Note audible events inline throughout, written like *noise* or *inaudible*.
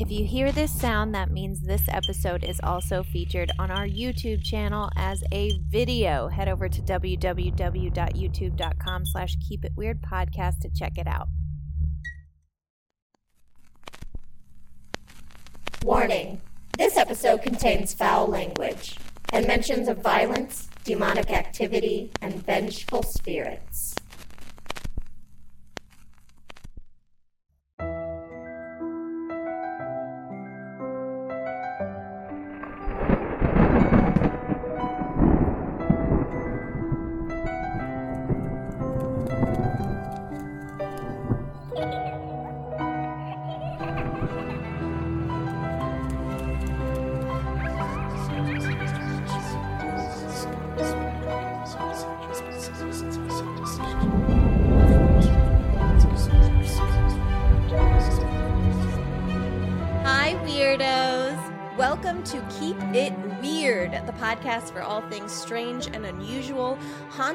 If you hear this sound, that means this episode is also featured on our YouTube channel as a video. Head over to www.youtube.com slash keep it weird podcast to check it out. Warning this episode contains foul language and mentions of violence, demonic activity, and vengeful spirits.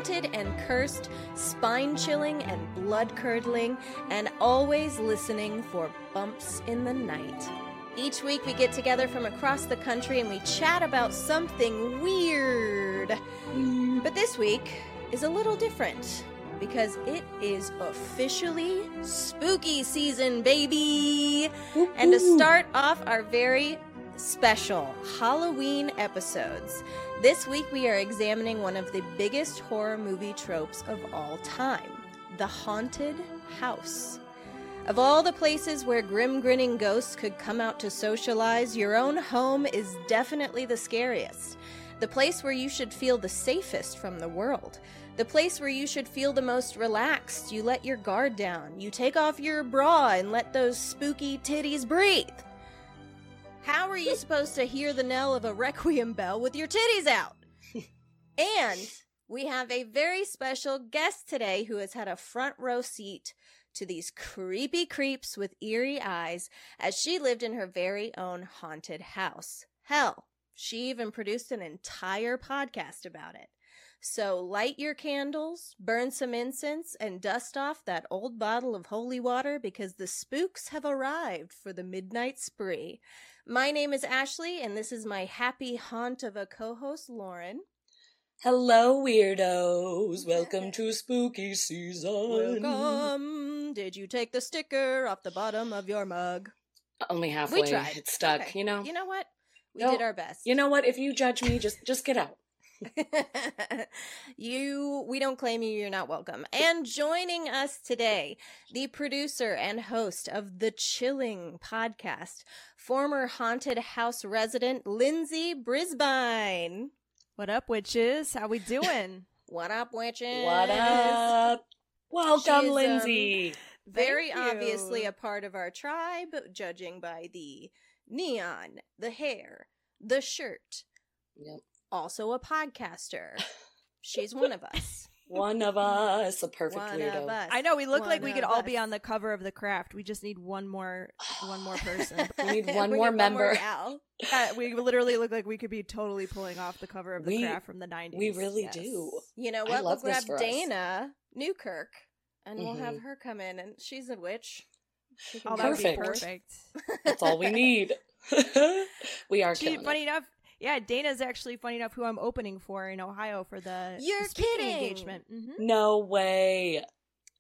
Haunted and cursed, spine chilling and blood curdling, and always listening for bumps in the night. Each week we get together from across the country and we chat about something weird. But this week is a little different because it is officially spooky season, baby. And to start off our very special Halloween episodes, this week we are examining one of the biggest horror movie tropes of all time the haunted house. Of all the places where grim grinning ghosts could come out to socialize, your own home is definitely the scariest. The place where you should feel the safest from the world. The place where you should feel the most relaxed. You let your guard down. You take off your bra and let those spooky titties breathe. How are you supposed to hear the knell of a requiem bell with your titties out? *laughs* and we have a very special guest today who has had a front row seat to these creepy creeps with eerie eyes as she lived in her very own haunted house. Hell, she even produced an entire podcast about it. So light your candles, burn some incense, and dust off that old bottle of holy water because the spooks have arrived for the midnight spree. My name is Ashley, and this is my happy haunt of a co host, Lauren. Hello, weirdos. Welcome to *laughs* spooky season. Welcome. Did you take the sticker off the bottom of your mug? Only halfway. We tried. It's stuck. Okay. You know. You know what? We No, did our best. You know what? If you judge me, just just get out. *laughs* you we don't claim you you're not welcome and joining us today the producer and host of the chilling podcast former haunted house resident lindsey brisbine What up, witches? How we doing? *laughs* what up witches What up? Welcome, She's, um, Lindsey. very you. obviously a part of our tribe judging by the neon the hair the shirt Yep. Also a podcaster she's one of us *laughs* One of us, a perfect one weirdo. of us I know we look like we could of all be on the cover of the craft. We just need one more, one more *sighs* person. We need *laughs* one We more need member. gal. Uh, we literally look like we could be totally pulling off the cover of the We- craft from the '90s. We really Yes. do. You know what? love we'll grab for us. Dana Newkirk, and we'll have Mhm. her come in, and she's a witch. She can Oh, do that would be Perfect. perfect. That's all we need. *laughs* we are She, funny it. enough, yeah, Dana's actually funny enough who I'm opening for in Ohio for the You're speaking kidding. engagement. hmm No way.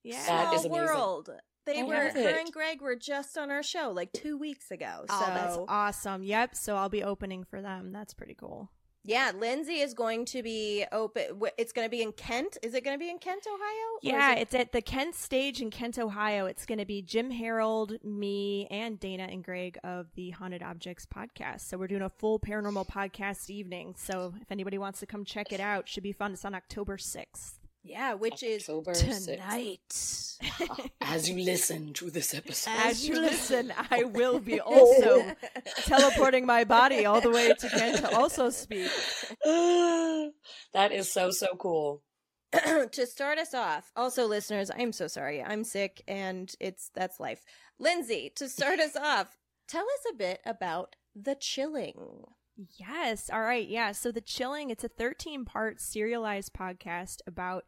Yeah, That Small is amazing. world. They I were her and Greg were just on our show like two weeks ago. So Oh, that's awesome. Yep. So I'll be opening for them. That's pretty cool. Yeah, Lindsey is going to be open. It's going to be in Kent. Is it going to be in Kent, Ohio? Yeah, it- it's at the Kent stage in Kent, Ohio. It's going to be Jim Harold, me, and Dana and Greg of the Haunted Objects podcast. So we're doing a full paranormal podcast evening. So if anybody wants to come check it out, should be fun. It's on October 6th. Yeah, which is October 6th. tonight. As you *laughs* listen to this episode. As you listen, I *laughs* will be also *laughs* teleporting my body all the way to Kent to also speak. *sighs* that is so so cool. *clears throat* to start us off, also listeners, I'm so sorry. I'm sick and it's that's life. Lindsey, to start us off, tell us a bit about The Chilling. Yes. All right. Yeah. So The Chilling, it's a 13 part serialized podcast about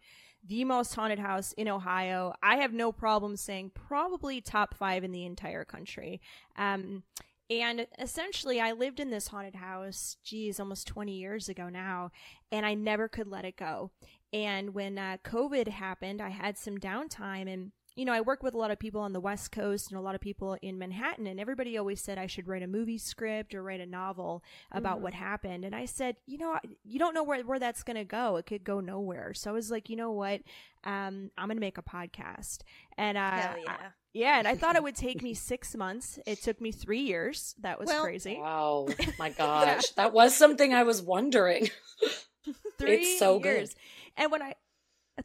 the most haunted house in Ohio. I have no problem saying probably top five in the entire country. Um, And essentially, I lived in this haunted house, geez, almost 20 years ago now, and I never could let it go. And when uh, COVID happened, I had some downtime and you know, I work with a lot of people on the West Coast and a lot of people in Manhattan, and everybody always said I should write a movie script or write a novel about mm-hmm. what happened. And I said, you know, you don't know where, where that's going to go. It could go nowhere. So I was like, you know what? Um, I'm going to make a podcast. And, uh, Hell yeah. I, yeah, and I thought it would take me *laughs* six months. It took me three years. That was well, crazy. Wow, *laughs* my gosh, yeah. that was something I was wondering. *laughs* three it's so years. good. And when I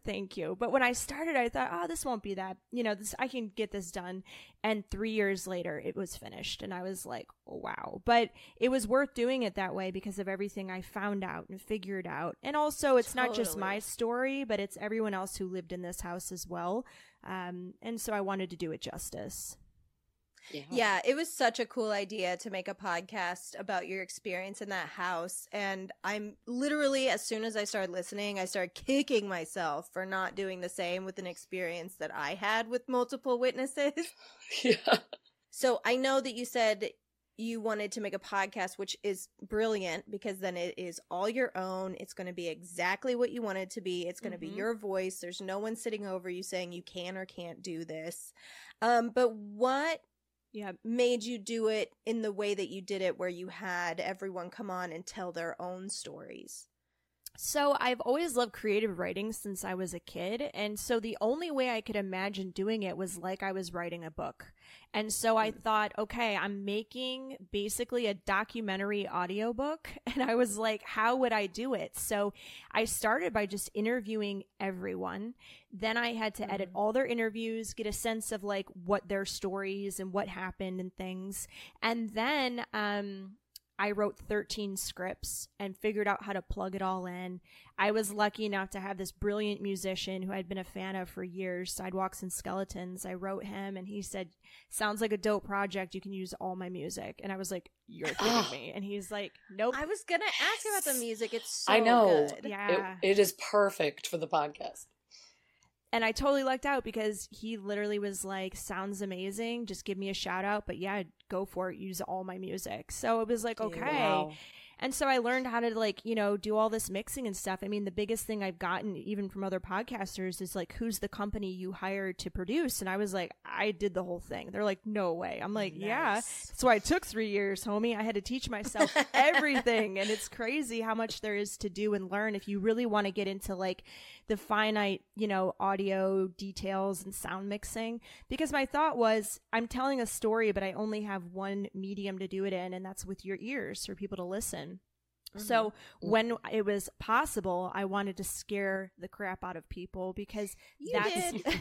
Thank you. But when I started, I thought, oh, this won't be that, you know, this, I can get this done. And three years later, it was finished. And I was like, oh, wow. But it was worth doing it that way because of everything I found out and figured out. And also, it's totally. not just my story, but it's everyone else who lived in this house as well. Um, and so I wanted to do it justice. Yeah. yeah, it was such a cool idea to make a podcast about your experience in that house. And I'm literally, as soon as I started listening, I started kicking myself for not doing the same with an experience that I had with multiple witnesses. *laughs* yeah. So I know that you said you wanted to make a podcast, which is brilliant because then it is all your own. It's going to be exactly what you want it to be. It's going to mm-hmm. be your voice. There's no one sitting over you saying you can or can't do this. Um, but what yeah made you do it in the way that you did it where you had everyone come on and tell their own stories so I've always loved creative writing since I was a kid. And so the only way I could imagine doing it was like I was writing a book. And so I mm. thought, okay, I'm making basically a documentary audiobook. *laughs* And I was like, how would I do it? So I started by just interviewing everyone. Then I had to edit mm. all their interviews, get a sense of like what their stories and what happened and things. And then, um, I wrote 13 scripts and figured out how to plug it all in. I was lucky enough to have this brilliant musician who I'd been a fan of for years, Sidewalks and Skeletons. I wrote him and he said, Sounds like a dope project. You can use all my music. And I was like, You're kidding me. And he's like, Nope. I was going to ask about the music. It's so I know. Good. Yeah. It, it is perfect for the podcast and I totally lucked out because he literally was like, "Sounds amazing. Just give me a shout out." But yeah, go for it. Use all my music. So it was like, okay. Wow. And so I learned how to like, you know, do all this mixing and stuff. I mean, the biggest thing I've gotten even from other podcasters is like, who's the company you hired to produce? And I was like, I did the whole thing. They're like, no way. I'm like, nice. yeah. So I took three years, homie. I had to teach myself *laughs* everything. and it's crazy how much there is to do and learn if you really want to get into like the finite, you know, audio details and sound mixing. Because my thought was, I'm telling a story, but I only have one medium to do it in, and that's with your ears for people to listen. Mm-hmm. So when it was possible, I wanted to scare the crap out of people because you that's did.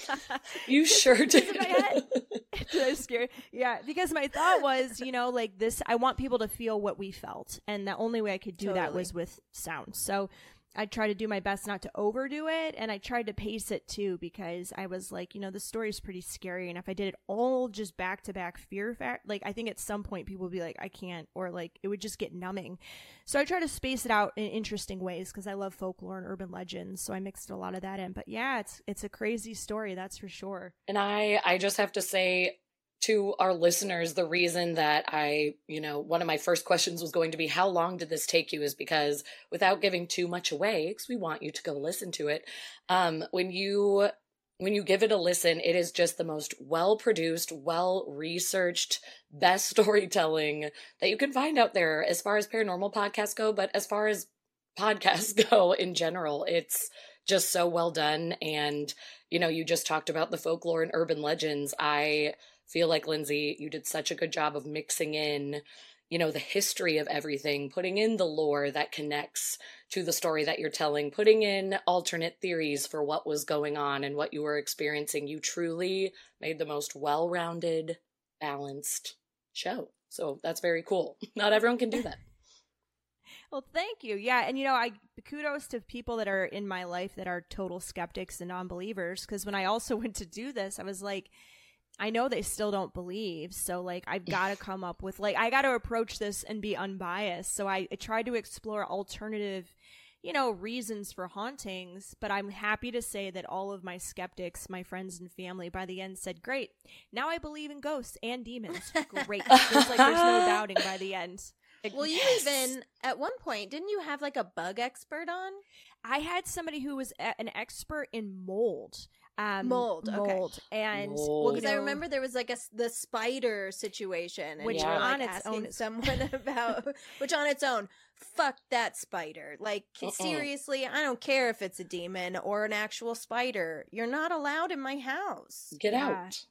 *laughs* you sure did. *laughs* did I scare? Yeah, because my thought was, you know, like this. I want people to feel what we felt, and the only way I could do totally. that was with sound. So I try to do my best not to overdo it and I tried to pace it too because I was like, you know, the story is pretty scary and if I did it all just back to back fear fact like I think at some point people would be like I can't or like it would just get numbing. So I try to space it out in interesting ways because I love folklore and urban legends, so I mixed a lot of that in. But yeah, it's it's a crazy story, that's for sure. And I I just have to say to our listeners, the reason that I, you know, one of my first questions was going to be, how long did this take you? Is because without giving too much away, because we want you to go listen to it. Um, when you, when you give it a listen, it is just the most well produced, well researched, best *laughs* storytelling that you can find out there as far as paranormal podcasts go. But as far as podcasts *laughs* go in general, it's just so well done. And, you know, you just talked about the folklore and urban legends. I, feel like Lindsey, you did such a good job of mixing in, you know, the history of everything, putting in the lore that connects to the story that you're telling, putting in alternate theories for what was going on and what you were experiencing. You truly made the most well rounded, balanced show. So that's very cool. *laughs* Not everyone can do that. *laughs* Well, thank you. Yeah, and you know, I kudos to people that are in my life that are total skeptics and non-believers because when I also *laughs* went to do this, I was like, I know they still don't believe. So like I've got to *sighs* come up with like I got to approach this and be unbiased. So I, I tried to explore alternative you know, reasons for hauntings, but I'm happy to say that all of my skeptics, my friends and family, by the end said, Great, now I believe in ghosts and demons. Great. There's like there's no *laughs* doubting by the end. Like, Well, you yes. even at one point didn't you have like a bug expert on? I had somebody who was a- an expert in mold. Um, Mold, okay. mold, and Mold. Well, you because I remember there was like a the spider situation, and Which you were, on like, its own *laughs* someone about which on its own, fuck that spider. Like Uh-uh. seriously, I don't care if it's a demon or an actual spider. You're not allowed in my house. Get Yeah. out.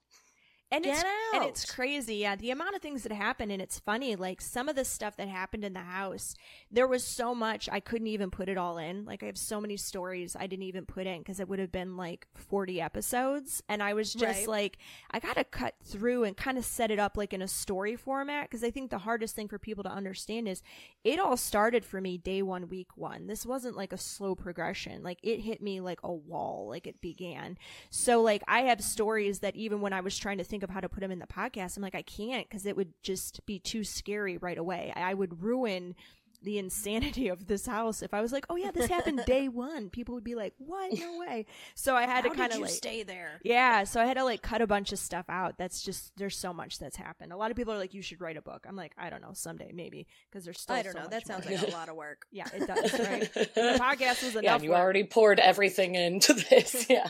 And Get it's and it's crazy yeah the amount of things that happened, and it's funny like some of the stuff that happened in the house there was so much i couldn't even put it all in like i have so many stories i didn't even put in because it would have been like 40 episodes and i was just Right. like i gotta cut through and kind of set it up like in a story format because i think the hardest thing for people to understand is it all started for me day one week one. This wasn't like a slow progression like it hit me like a wall like it began. So like I have stories that even when I was trying to think of how to put them in the podcast, I'm like I can't because it would just be too scary right away. I would ruin the insanity of this house if I was like, oh yeah, this happened *laughs* day one. People would be like, what? No *laughs* way. So I had How to kind of like stay there? yeah, so I had to like cut a bunch of stuff out. That's just there's so much that's happened. A lot of people are like, you should write a book. I'm like, I don't know, someday maybe because there's still I don't so know. much That sounds more. like a lot of work. yeah, it does. Right? *laughs* the podcast was enough. Yeah, and you work. already poured everything into this. Yeah.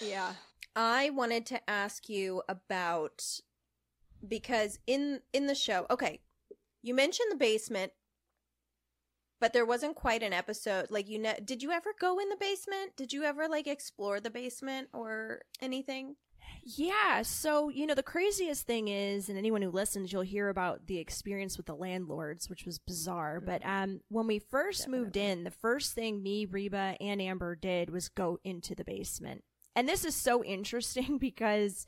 Yeah. I wanted to ask you about because in in the show, okay, you mentioned the basement, but there wasn't quite an episode. Like you know, did you ever go in the basement? Did you ever like explore the basement or anything? Yeah. So, you know, the craziest thing is, and anyone who listens, you'll hear about the experience with the landlords, which was bizarre. But um, when we first moved in, the first thing me, Reba, and Amber did was go into the basement. And this is so interesting *laughs* because,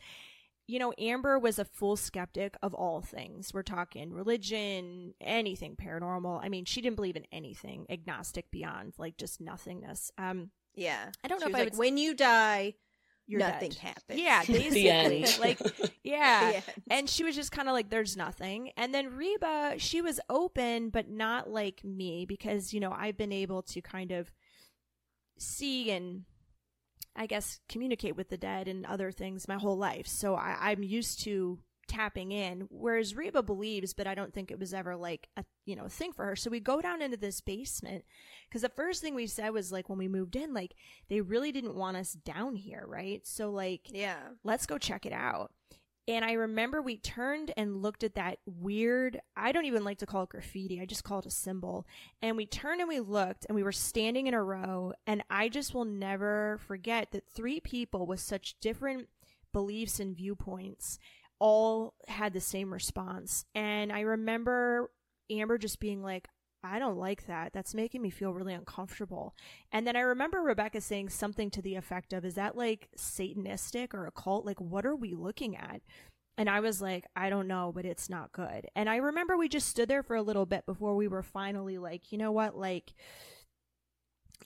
you know, Amber was a full skeptic of all things. We're talking religion, anything paranormal. I mean, she didn't believe in anything, agnostic beyond, like just nothingness. Um, Yeah, I don't know She if was I like, would- when you die, you're nothing dead. happens. Yeah, *laughs* basically. like, *laughs* yeah. And she was just kind of like, there's nothing. And then Reba, she was open, but not like me because, you know, I've been able to kind of see and I guess communicate with the dead and other things my whole life. So I, I'm used to tapping in. Whereas Reba believes, but I don't think it was ever like a you know thing for her. So we go down into this basement because the first thing we said was like when we moved in, like they really didn't want us down here, right? So like yeah. let's go check it out. And I remember we turned and looked at that weird, I don't even like to call it graffiti, I just call it a symbol. And we turned and we looked and we were standing in a row. And I just will never forget that three people with such different beliefs and viewpoints all had the same response. And I remember Amber just being like, I don't like that. That's making me feel really uncomfortable. And then I remember Rebecca saying something to the effect of, Is that like satanistic or occult? Like, what are we looking at? And I was like, I don't know, but it's not good. And I remember we just stood there for a little bit before we were finally like, you know what? Like,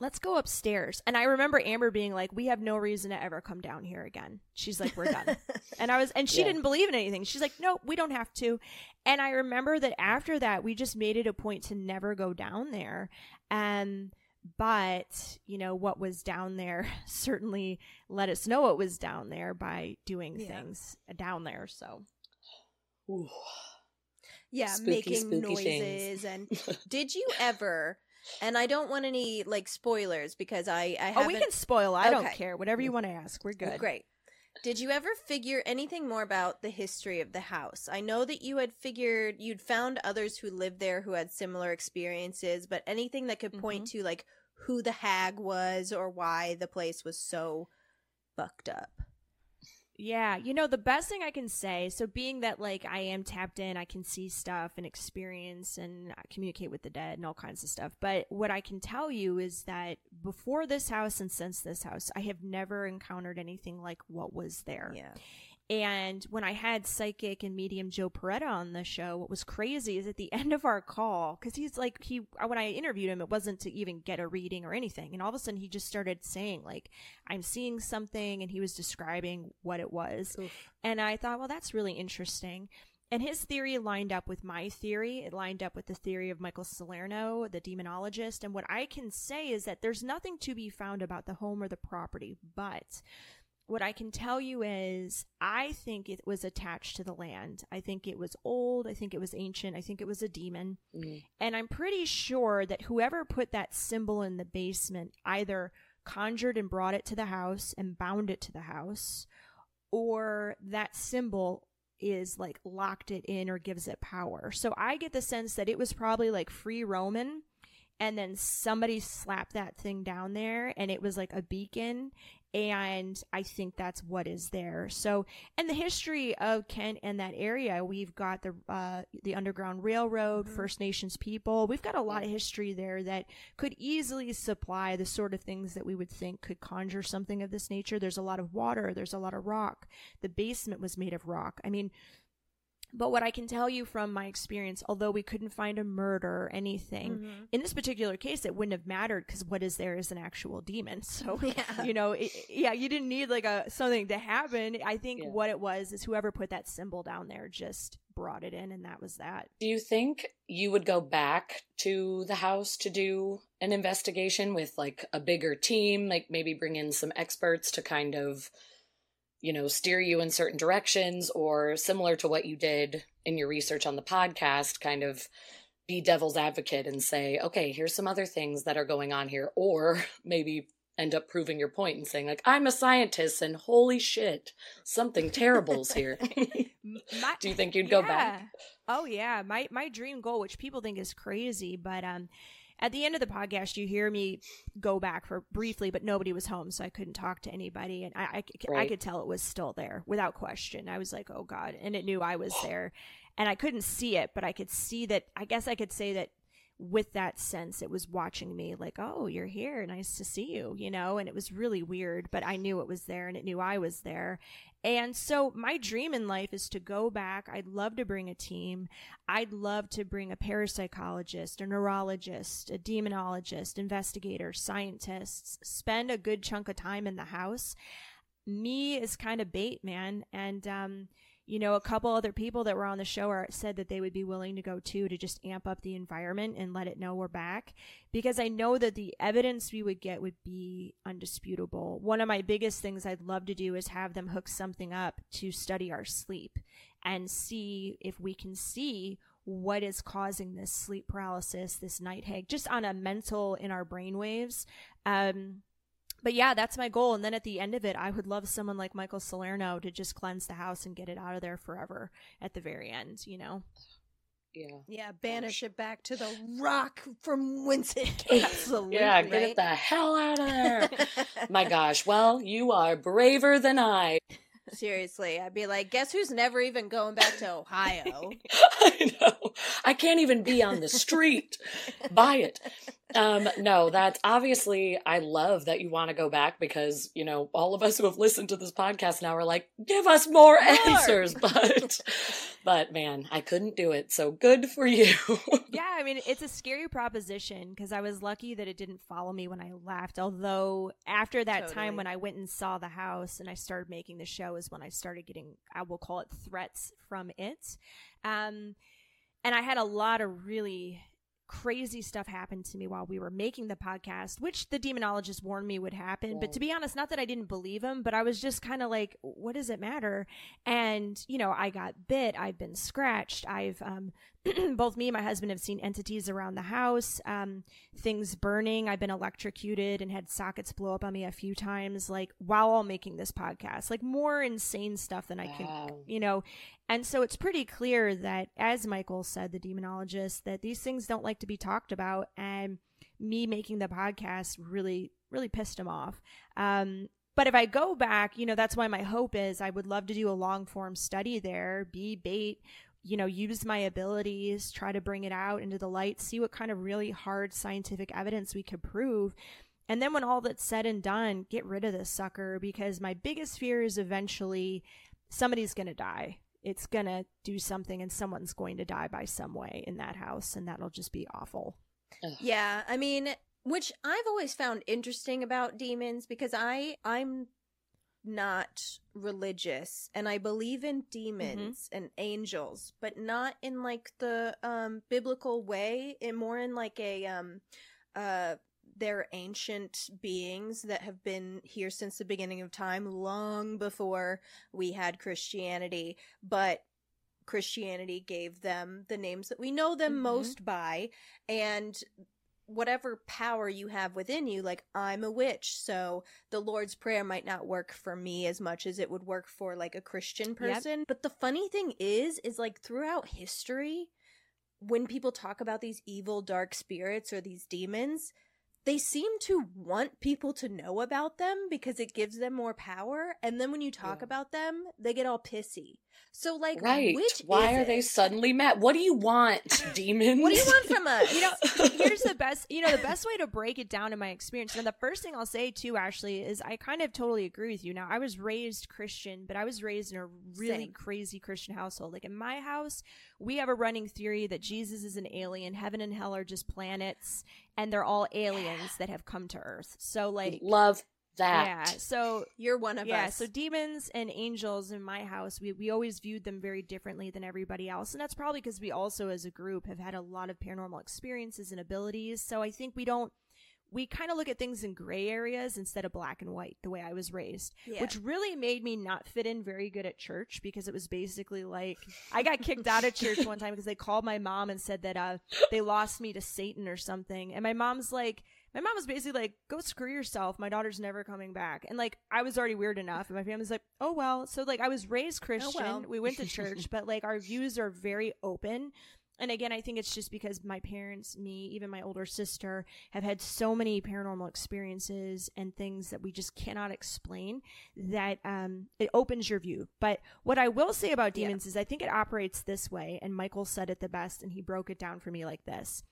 let's go upstairs. And I remember Amber being like, we have no reason to ever come down here again. She's like, we're done. *laughs* and I was, and she Yeah. didn't believe in anything. She's like, no, we don't have to. And I remember that after that, we just made it a point to never go down there. And, but, you know, what was down there *laughs* certainly let us know it was down there by doing Yeah. things down there. So, Ooh. *sighs* yeah Spooky, making spooky noises things. and *laughs* did you ever and i don't want any like spoilers because i i oh, haven't we can spoil. I don't care. Whatever you want to ask. We're good. great did you ever figure anything more about the history of the house i know that you had figured you'd found others who lived there who had similar experiences but anything that could point Mm-hmm. to like who the hag was or why the place was so fucked up Yeah, you know, the best thing I can say, so being that like I am tapped in, I can see stuff and experience and uh, communicate with the dead and all kinds of stuff. But what I can tell you is that before this house and since this house, I have never encountered anything like what was there. yeah And when I had psychic and medium Joe Peretta on the show, what was crazy is at the *laughs* end of our call, because he's like, he, uh, when I interviewed him, it wasn't to even get a reading or anything. And all of a sudden he just started saying, like, I'm seeing something. And he was describing what it was. And I thought, well, that's really interesting. and his theory lined up with my theory. It lined up with the theory of Michael Salerno, the demonologist. And what I can say is that there's nothing to be found about the home or the property, but what I can tell you is I think it was attached to the land. I think it was old. I think it was ancient. I think it was a demon. Mm. And I'm pretty sure that whoever put that symbol in the basement either conjured and brought it to the house and bound it to the house, or that symbol is like locked it in or gives it power. So I get the sense that it was probably like free Roman and then somebody slapped that thing down there and it was like a beacon and I think that's what is there. So, and the history of Kent and that area, we've got the uh, the Underground Railroad, mm-hmm. First Nations people. We've got a lot of history there that could easily supply the sort of things that we would think could conjure something of this nature. There's a lot of water. There's a lot of rock. The basement was made of rock. I mean, but what I can tell you from my experience, although we couldn't find a murder or anything, mm-hmm. in this particular case, it wouldn't have mattered because what is there is an actual demon. So, *laughs* yeah. you know, it, yeah, you didn't need like a something to happen. I think yeah. what it was is whoever put that symbol down there just brought it in, and that was that. Do you think you would go back to the house to do an investigation with like a bigger team, like maybe bring in some experts to kind of you know, steer you in certain directions or similar to what you did in your research on the podcast, kind of be devil's advocate and say, okay, here's some other things that are going on here. Or *laughs* maybe end up proving your point and saying, like, I'm a scientist and holy shit, something terrible's here. *laughs* my, Do you think you'd yeah. go back? Oh yeah. My my dream goal, which people think is crazy, but um at the end of the podcast, you hear me go back for briefly, but nobody was home, so I couldn't talk to anybody, and I, I, right. I could tell it was still there without question. I was like, oh god, and it knew I was *sighs* there, and I couldn't see it, but I could see that. I guess I could say that with that sense it was watching me like oh you're here nice to see you you know and it was really weird but i knew it was there and it knew i was there and so my dream in life is to go back. I'd love to bring a team. I'd love to bring a parapsychologist a neurologist a demonologist investigator scientists spend a good chunk of time in the house. Me is kind of bait man. And um you know, a couple other people that were on the show are, said that they would be willing to go too to just amp up the environment and let it know we're back because I know that the evidence we would get would be undisputable. One of my biggest things I'd love to do is have them hook something up to study our sleep and see if we can see what is causing this sleep paralysis, this night hag, just on a mental in our brainwaves. Um, but yeah, that's my goal. And then at the end of it, I would love someone like Michael Salerno to just cleanse the house and get it out of there forever at the very end, you know? Yeah. Yeah, um, banish it back to the rock from whence it came. Absolutely. yeah, get right? it the hell out of there. *laughs* My gosh. Well, you are braver than I. Seriously, I'd be like, guess who's never even going back to Ohio? *laughs* I know. I can't even be on the street. Buy it. Um, no, that's obviously, I love that you want to go back because, you know, all of us who have listened to this podcast now are like, give us more, more. answers. *laughs* But, but man, I couldn't do it. So good for you. *laughs* yeah. I mean, it's a scary proposition because I was lucky that it didn't follow me when I left. Although after that totally. time when I went and saw the house and I started making the show is when I started getting, I will call it threats from it. Um, and I had a lot of really crazy stuff happened to me while we were making the podcast, which the demonologist warned me would happen. But to be honest, not that I didn't believe him, but I was just kind of like, what does it matter? And, you know, I got bit, I've been scratched, I've um, *clears throat* both me and my husband have seen entities around the house, um, things burning. I've been electrocuted and had sockets blow up on me a few times, like while all making this podcast, like more insane stuff than I wow. can, you know. And so it's pretty clear that, as Michael said, the demonologist, that these things don't like to be talked about. And me making the podcast really, really pissed him off. Um, but if I go back, you know, that's why my hope is I would love to do a long form study there, be bait you know, use my abilities, try to bring it out into the light, see what kind of really hard scientific evidence we could prove. And then when all that's said and done, get rid of this sucker because my biggest fear is eventually somebody's going to die. It's going to do something and someone's going to die by some way in that house and that'll just be awful. Yeah, I mean, which I've always found interesting about demons because I I'm not religious and I believe in demons and angels, but not in like the um biblical way, and more in like a um uh they're ancient beings that have been here since the beginning of time, long before we had Christianity, but Christianity gave them the names that we know them Mhm. most by, and whatever power you have within you, like I'm a witch, so the Lord's Prayer might not work for me as much as it would work for like a Christian person. But the funny thing is, is like throughout history, when people talk about these evil, dark spirits or these demons, they seem to want people to know about them because it gives them more power. And then when you talk Yeah. about them, they get all pissy. So, like, Right. which Why are they suddenly mad? What do you want, *laughs* demons? What do you want from us? you know *laughs* here's the best you know the best way to break it down in my experience and the first thing i'll say too ashley is i kind of totally agree with you now i was raised christian but i was raised in a really Same. crazy christian household like in my house we have a running theory that jesus is an alien heaven and hell are just planets and they're all aliens that have come to earth so like Love that. yeah so You're one of yeah, us. so demons and angels in my house, we, we always viewed them very differently than everybody else. And that's probably because we also, as a group, have had a lot of paranormal experiences and abilities. So I think we don't, we kind of look at things in gray areas instead of black and white, the way I was raised, Yeah. which really made me not fit in very good at church because it was basically like I got kicked out of church one time because they called my mom and said that uh, they lost me to Satan or something. And my mom's like, my mom was basically like, go screw yourself. My daughter's never coming back. And like, I was already weird enough. And my family's like, oh, well. So like, I was raised Christian. well. We went to *laughs* church, but like, our views are very open. And again, I think it's just because my parents, me, even my older sister, have had so many paranormal experiences and things that we just cannot explain that um, it opens your view. But what I will say about Yeah. demons is I think it operates this way. And Michael said it the best, and he broke it down for me like this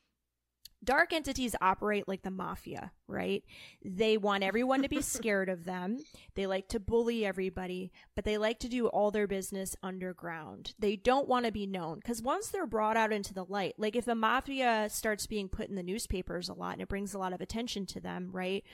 dark entities operate like the mafia, right? They want everyone to be *laughs* scared of them. They like to bully everybody, but they like to do all their business underground. They don't want to be known because once they're brought out into the light, like if the mafia starts being put in the newspapers a lot and it brings a lot of attention to them, right?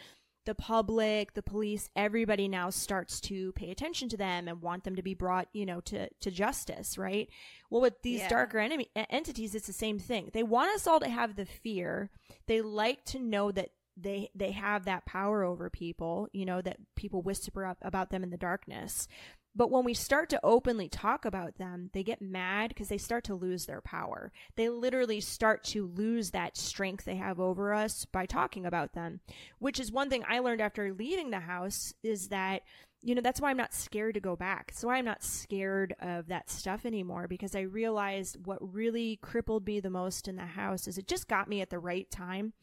The public, the police, everybody now starts to pay attention to them and want them to be brought, you know, to, to justice, right? Well, with these Yeah. darker enemy entities, it's the same thing. They want us all to have the fear. They like to know that they they have that power over people, you know, that people whisper up about them in the darkness. But when we start to openly talk about them, they get mad because they start to lose their power. They literally start to lose that strength they have over us by talking about them, which is one thing I learned after leaving the house is that, you know, that's why I'm not scared to go back. So I'm not scared of that stuff anymore because I realized what really crippled me the most in the house is it just got me at the right time.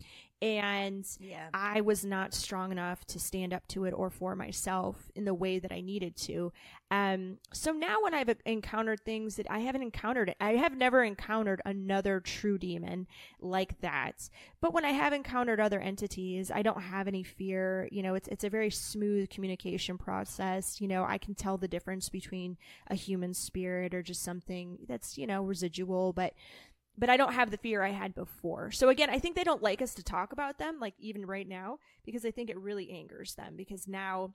And yeah. I was not strong enough to stand up to it or for myself in the way that I needed to. Um, so now when I've encountered things that I haven't encountered, I have never encountered another true demon like that. But when I have encountered other entities, I don't have any fear. You know, it's, it's a very smooth communication process. You know, I can tell the difference between a human spirit or just something that's, you know, residual, but but I don't have the fear I had before. So again, I think they don't like us to talk about them, like even right now, because I think it really angers them because now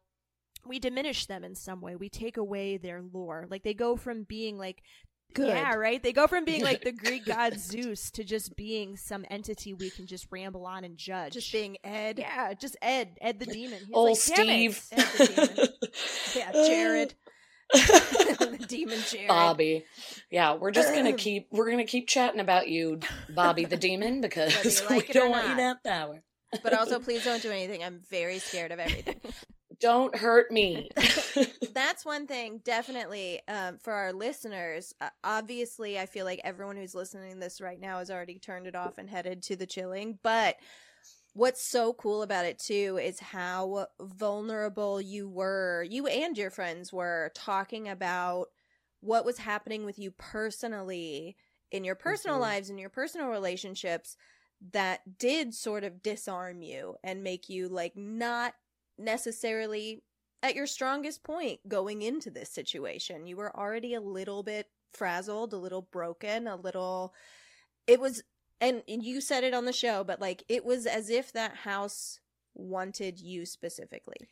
we diminish them in some way. We take away their lore. Like they go from being like Good. Yeah, right. They go from being like the *laughs* Greek god Zeus to just being some entity we can just ramble on and judge. Just being Ed. yeah, just Ed, Ed the demon. He's Old like. Steve. Ed the demon. *laughs* Yeah, Jared. The *laughs* demon Jared. Bobby. Yeah, we're just gonna *clears throat* keep we're gonna keep chatting about you, Bobby the demon, because like *laughs* we don't want you to have power. But also, *laughs* please don't do anything. I'm very scared of everything. Don't hurt me. That's one thing, definitely, um, for our listeners. Uh, obviously, I feel like everyone who's listening to this right now has already turned it off and headed to the chilling. But what's so cool about it, too, is how vulnerable you were, you and your friends were talking about what was happening with you personally in your personal Mhm. lives, in your personal relationships that did sort of disarm you and make you like not necessarily at your strongest point going into this situation. You were already a little bit frazzled, a little broken, a little. It was, and you said it on the show, but like it was as if that house wanted you specifically.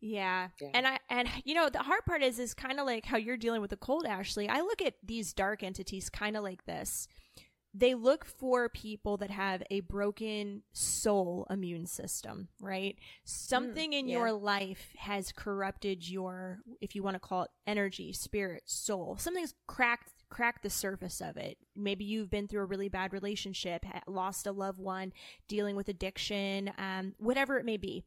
Yeah. Yeah. And I and you know, the hard part is is kind of like how you're dealing with the cold, Ashley. I look at these dark entities kind of like this. They look for people that have a broken soul immune system, right? Something in mm, yeah. your life has corrupted your if you want to call it energy, spirit, soul. Something's cracked cracked the surface of it. Maybe you've been through a really bad relationship, lost a loved one, dealing with addiction, um, whatever it may be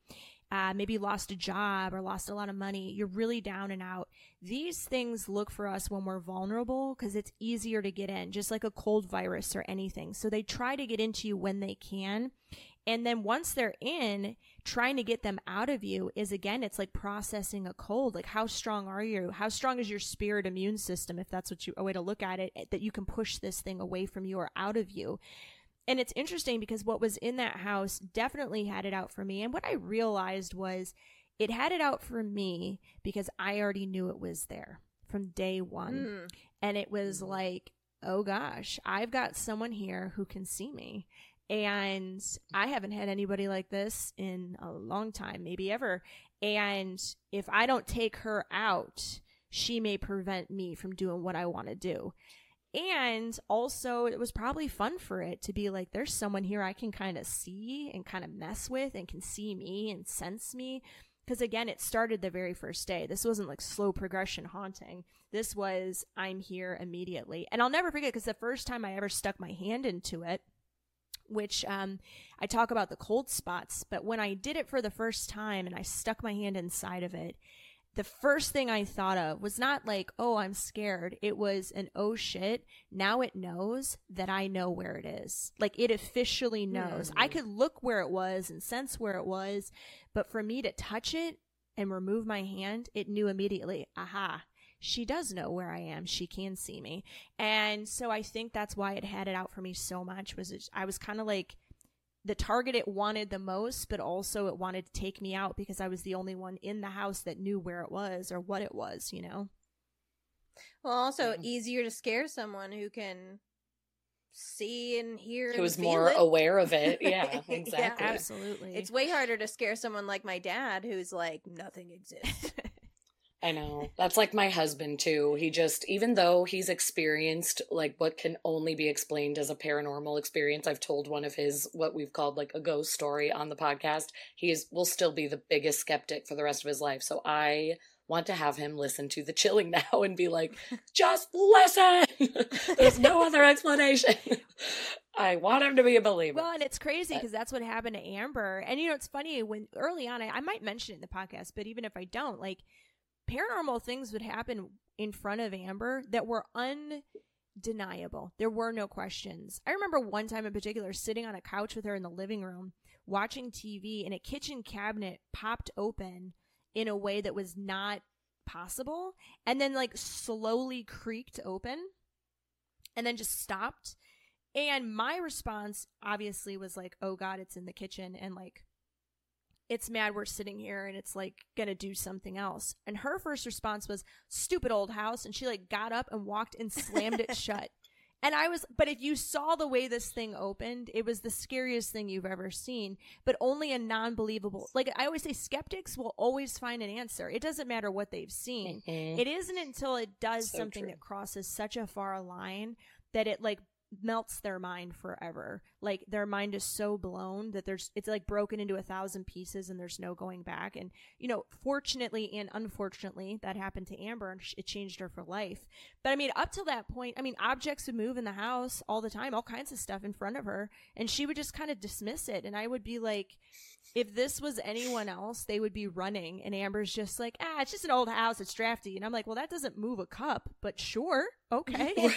uh, maybe lost a job or lost a lot of money, you're really down and out. These things look for us when we're vulnerable because it's easier to get in, just like a cold virus or anything. So they try to get into you when they can. And then once they're in, trying to get them out of you is again, it's like processing a cold. Like, how strong are you? How strong is your spirit immune system, if that's what you, a way to look at it, that you can push this thing away from you or out of you? and it's interesting because what was in that house definitely had it out for me. And what I realized was it had it out for me because I already knew it was there from day one. Mm. And it was like, oh gosh, I've got someone here who can see me. And I haven't had anybody like this in a long time, maybe ever. And if I don't take her out, she may prevent me from doing what I want to do. And also, it was probably fun for it to be like, there's someone here I can kind of see and kind of mess with and can see me and sense me. Because again, it started the very first day. This wasn't like slow progression haunting. This was, I'm here immediately. And I'll never forget because the first time I ever stuck my hand into it, which um, I talk about the cold spots, but when I did it for the first time and I stuck my hand inside of it, the first thing I thought of was not like, oh, I'm scared. It was an oh shit. Now it knows that I know where it is. Like it officially knows. I could look where it was and sense where it was, but for me to touch it and remove my hand, it knew immediately, aha, she does know where I am. She can see me. And so I think that's why it had it out for me so much was it, I was kind of like, the target it wanted the most, but also it wanted to take me out because I was the only one in the house that knew where it was or what it was, you know? Well, also Yeah. easier to scare someone who can see and hear. Who was more it. aware of it. *laughs* Yeah, Yeah, exactly. Absolutely. It's way harder to scare someone like my dad, who's like nothing exists. I know. That's like my husband too. He just even though he's experienced like what can only be explained as a paranormal experience, I've told one of his what we've called like a ghost story on the podcast. He is will still be the biggest skeptic for the rest of his life. So I want to have him listen to the chilling *laughs* now and be like, *laughs* just listen. *laughs* There's no other explanation. I want him to be a believer. Well, and it's crazy uh, because that's what happened to Amber. And you know, it's funny when early on, I, I might mention it in the podcast, but even if I don't, like paranormal things would happen in front of Amber that were undeniable. There were no questions. I remember one time in particular sitting on a couch with her in the living room watching TV and a kitchen cabinet popped open in a way that was not possible and then like slowly creaked open and then just stopped. And my response obviously was like, oh God, it's in the kitchen. And like, it's mad we're sitting here and it's like gonna do something else. And her first response was, stupid old house. And she like got up and walked and slammed it *laughs* shut. And I was, but if you saw the way this thing opened, it was the scariest thing you've ever seen, but only a non believable. Like I always say, skeptics will always find an answer. It doesn't matter what they've seen. Mhm. It isn't until it does So something true. that crosses such a far line that it like melts their mind forever. Like their mind is so blown that there's it's like broken into a thousand pieces and there's no going back. And you know, fortunately and unfortunately, that happened to Amber and it changed her for life. But I mean, up till that point, I mean, objects would move in the house all the time, all kinds of stuff in front of her, and she would just kind of dismiss it. And I would be like, if this was anyone else, they would be running. And Amber's just like, ah, it's just an old house. It's drafty. And I'm like, well, that doesn't move a cup, but sure. Okay. *laughs*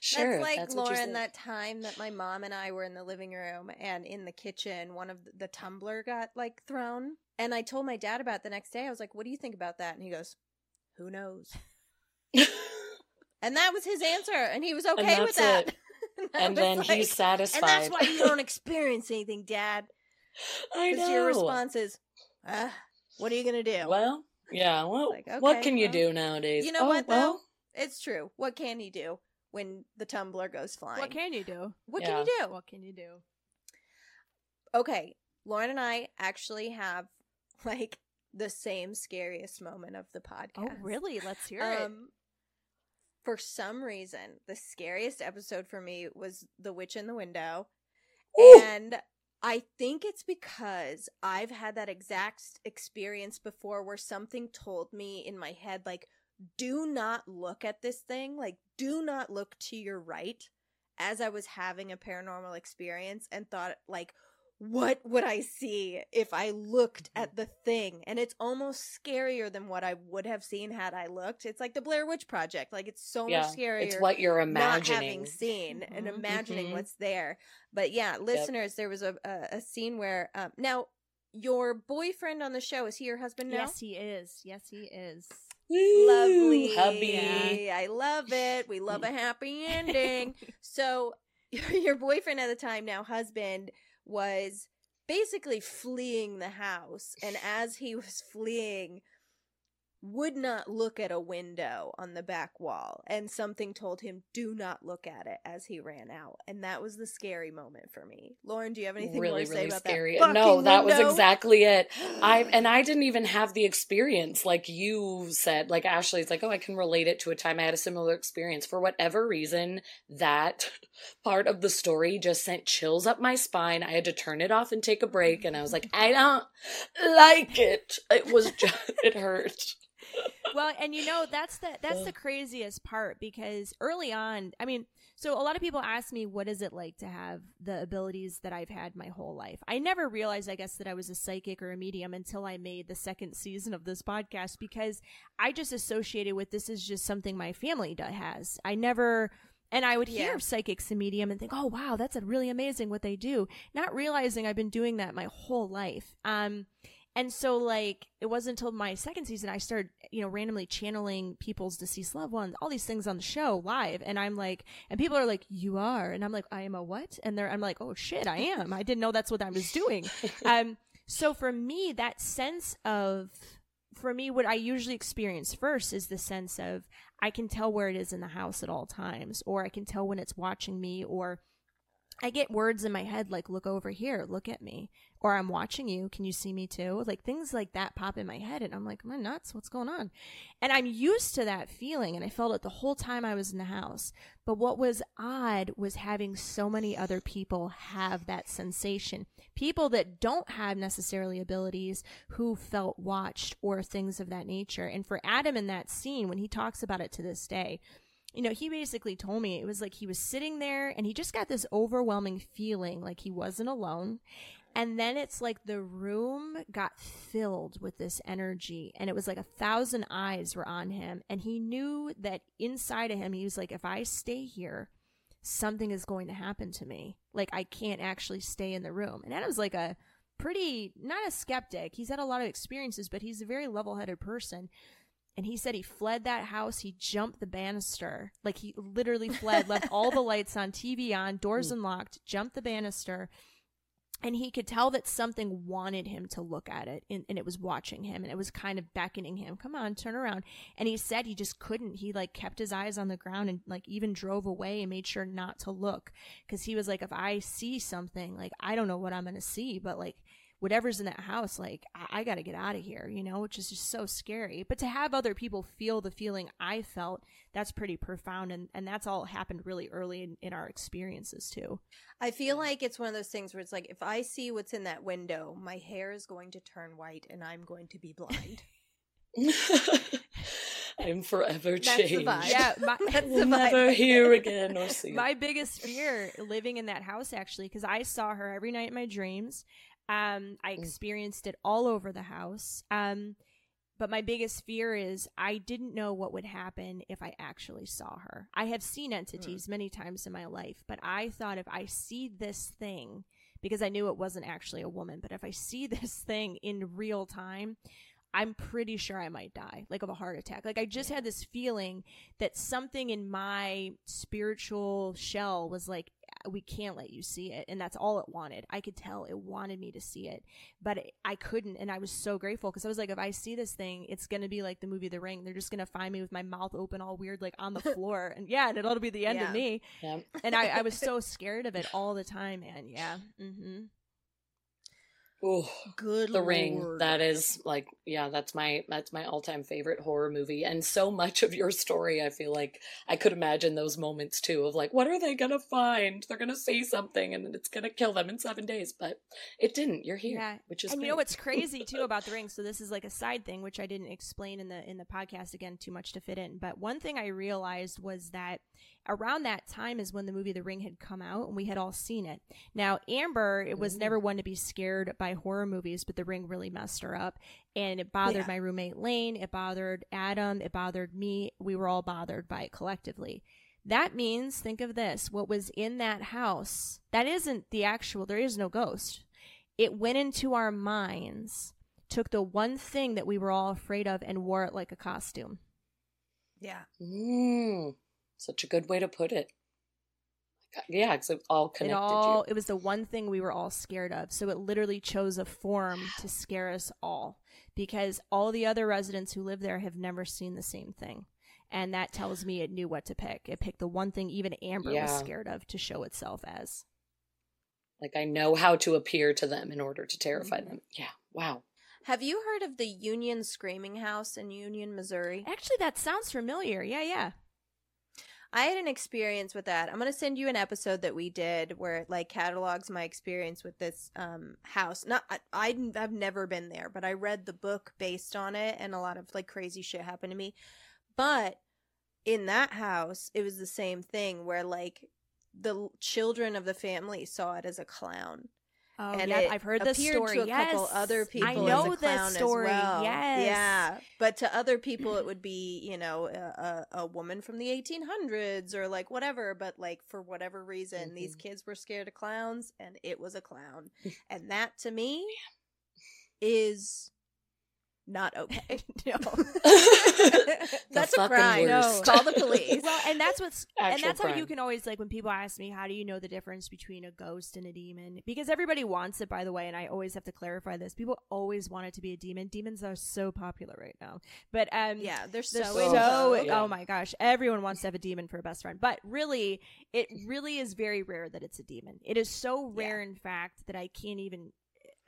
sure. *laughs* that's like that's Lauren. That time that my mom and I were in the living room and in the kitchen, one of the, the tumbler got like thrown, and I told my dad about it the next day. I was like, "What do you think about that?" And he goes, "Who knows." *laughs* and that was his answer, and he was okay with that. it. I and then like- he's satisfied. And that's why you don't experience anything, Dad. *laughs* I Because know. your response is, ah, "What are you gonna do?" Well, yeah. Well, Like, what okay, can you well, do nowadays? you know Oh, what though? well, It's true. What can you do when the tumbler goes flying? what can you do? What Yeah. can you do? What can you do? okay, Lauren and I actually have *laughs* like the same scariest moment of the podcast. Oh, really? Let's hear it. Um, for some reason, the scariest episode for me was The Witch in the Window. Ooh. And I think it's because I've had that exact experience before where something told me in my head, like, do not look at this thing. Like, do not look to your right as I was having a paranormal experience and thought, like, what would I see if I looked Mm-hmm. at the thing? And it's almost scarier than what I would have seen had I looked. It's like the Blair Witch Project. Like, it's so yeah, much scarier it's what you're not imagining. having seen and Mhm. imagining Mhm. what's there. But yeah, listeners, there was a, a a scene where um now your boyfriend on the show is he your husband now? Yes, he is. Yes, he is. Woo, Lovely, hubby. I love it. We love a *laughs* happy ending. so *laughs* your boyfriend at the time, now husband, was basically fleeing the house, and *sighs* as he was fleeing. Would not look at a window on the back wall, and something told him, "Do not look at it." As he ran out, and that was the scary moment for me. Lauren, do you have anything really, more to say really about scary. that? no, that was exactly it. I *gasps* and I didn't even have the experience like you said. Like Ashley's like, oh, I can relate it to a time I had a similar experience. For whatever reason, that *laughs* part of the story just sent chills up my spine. I had to turn it off and take a break, and I was like, I don't like it. It was *laughs* just it hurt. Well, and you know that's the that's the craziest part because early on, I mean, so a lot of people ask me what is it like to have the abilities that I've had my whole life. I never realized, I guess, that I was a psychic or a medium until I made the second season of this podcast because I just associated with this is just something my family do- has. I never. And I would hear Yeah. of psychics and medium and think, "Oh wow, that's a really amazing what they do." Not realizing I've been doing that my whole life. Um, and so, like, it wasn't until my second season I started, you know, randomly channeling people's deceased loved ones, all these things on the show live. And I'm like, and people are like, "You are," and I'm like, "I am a what?" And they're, I'm like, "Oh shit, I am. I didn't know that's what I was doing." *laughs* um, so for me, that sense of, for me, what I usually experience first is the sense of I can tell where it is in the house at all times, or I can tell when it's watching me, or I get words in my head like, look over here, look at me, or I'm watching you. Can you see me too? Like things like that pop in my head. And I'm like, am I nuts? What's going on? And I'm used to that feeling. And I felt it the whole time I was in the house. But what was odd was having so many other people have that sensation. People that don't have necessarily abilities who felt watched or things of that nature. And for Adam in that scene, when he talks about it to this day, you know, he basically told me it was like he was sitting there and he just got this overwhelming feeling like he wasn't alone. And then it's like the room got filled with this energy and it was like a thousand eyes were on him. And he knew that inside of him, he was like, if I stay here, something is going to happen to me. Like I can't actually stay in the room. And Adam's like a pretty, not a skeptic. He's had a lot of experiences, but he's a very level headed person and he said he fled that house. He jumped the banister. Like he literally fled, left all the lights on, TV on, doors mm. unlocked, jumped the banister. And he could tell that something wanted him to look at it and, and it was watching him and it was kind of beckoning him, come on, turn around. And he said he just couldn't. He like kept his eyes on the ground and like even drove away and made sure not to look. Cause he was like, if I see something, like I don't know what I'm going to see, but like whatever's in that house, like I, I got to get out of here, you know, which is just so scary. But to have other people feel the feeling I felt, that's pretty profound, and and that's all happened really early in, in our experiences too. I feel like it's one of those things where it's like if I see what's in that window, my hair is going to turn white and I'm going to be blind. *laughs* *laughs* I'm forever That's the changed. vibe. *laughs* Yeah, my, That's the We'll never vibe. hear again or see. my biggest fear living in that house actually because i saw her every night in my dreams um i experienced it all over the house. Um but my biggest fear is i didn't know what would happen if i actually saw her. I have seen entities many times in my life but i thought if i see this thing because i knew it wasn't actually a woman but if i see *laughs* this thing in real time I'm pretty sure I might die, like of a heart attack. Like I just had this feeling that something in my spiritual shell was like, we can't let you see it. And that's all it wanted. I could tell it wanted me to see it, but it, I couldn't. And I was so grateful because I was like, if I see this thing, it's going to be like the movie The Ring. They're just going to find me with my mouth open, all weird, like on the *laughs* floor. and yeah, and it'll be the end Yeah. of me. Yeah. And I, I was *laughs* so scared of it all the time, man. Yeah. hmm Ooh, Good the ring. That is like yeah that's my that's my all-time favorite horror movie. And so much of your story i feel like i could imagine those moments too of like what are they gonna find? They're gonna say something and it's gonna kill them in seven days. But it didn't. You're here Yeah. which is and you know what's *laughs* crazy too about the ring? So this is like a side thing which i didn't explain in the in the podcast again too much to fit in. But one thing i realized was that around that time is when the movie the ring had come out and we had all seen it now amber it was Ooh. never one to be scared by horror movies but the ring really messed her up and it bothered Yeah. my roommate lane it bothered adam it bothered me we were all bothered by it collectively that means think of this what was in that house that isn't the actual there is no ghost it went into our minds, took the one thing that we were all afraid of, and wore it like a costume. Yeah. Mm, such a good way to put it yeah because it all It connected all you it was the one thing we were all scared of. So it literally chose a form to *sighs* scare us all because all the other residents who live there have never seen the same thing. And that tells me it knew what to pick. It picked the one thing even Amber was scared of to show itself as. like i know how to appear to them in order to terrify Mhm. them yeah wow Have you heard of the Union Screaming House in Union, Missouri? Actually, that sounds familiar. Yeah, yeah. I had an experience with that. I'm to send you an episode that we did where it like catalogs my experience with this um house. Not I, I I've never been there, but I read the book based on it and a lot of like crazy shit happened to me. But in that house, it was the same thing where like the children of the family saw it as a clown. Oh, and I've heard this story. to a yes. couple other people I know this story. well. Yes. Yeah, but to other people it would be you know a, a, woman from the 1800s or like whatever. But like for whatever reason, these Mhm. kids were scared of clowns, and it was a clown, and that to me is not okay. *laughs* no. *laughs* That's a crime. worst. Call the police. well, and that's what's *laughs* and Actual that's how you can always like when people ask me how do you know the difference between a ghost and a demon because everybody wants it by the way and I always have to clarify this people always want it to be a demon demons are so popular right now but um yeah, they're they're so, so. Yeah. oh my gosh everyone wants to have a demon for a best friend but really it really is very rare that it's a demon it is so Yeah. rare in fact that i can't even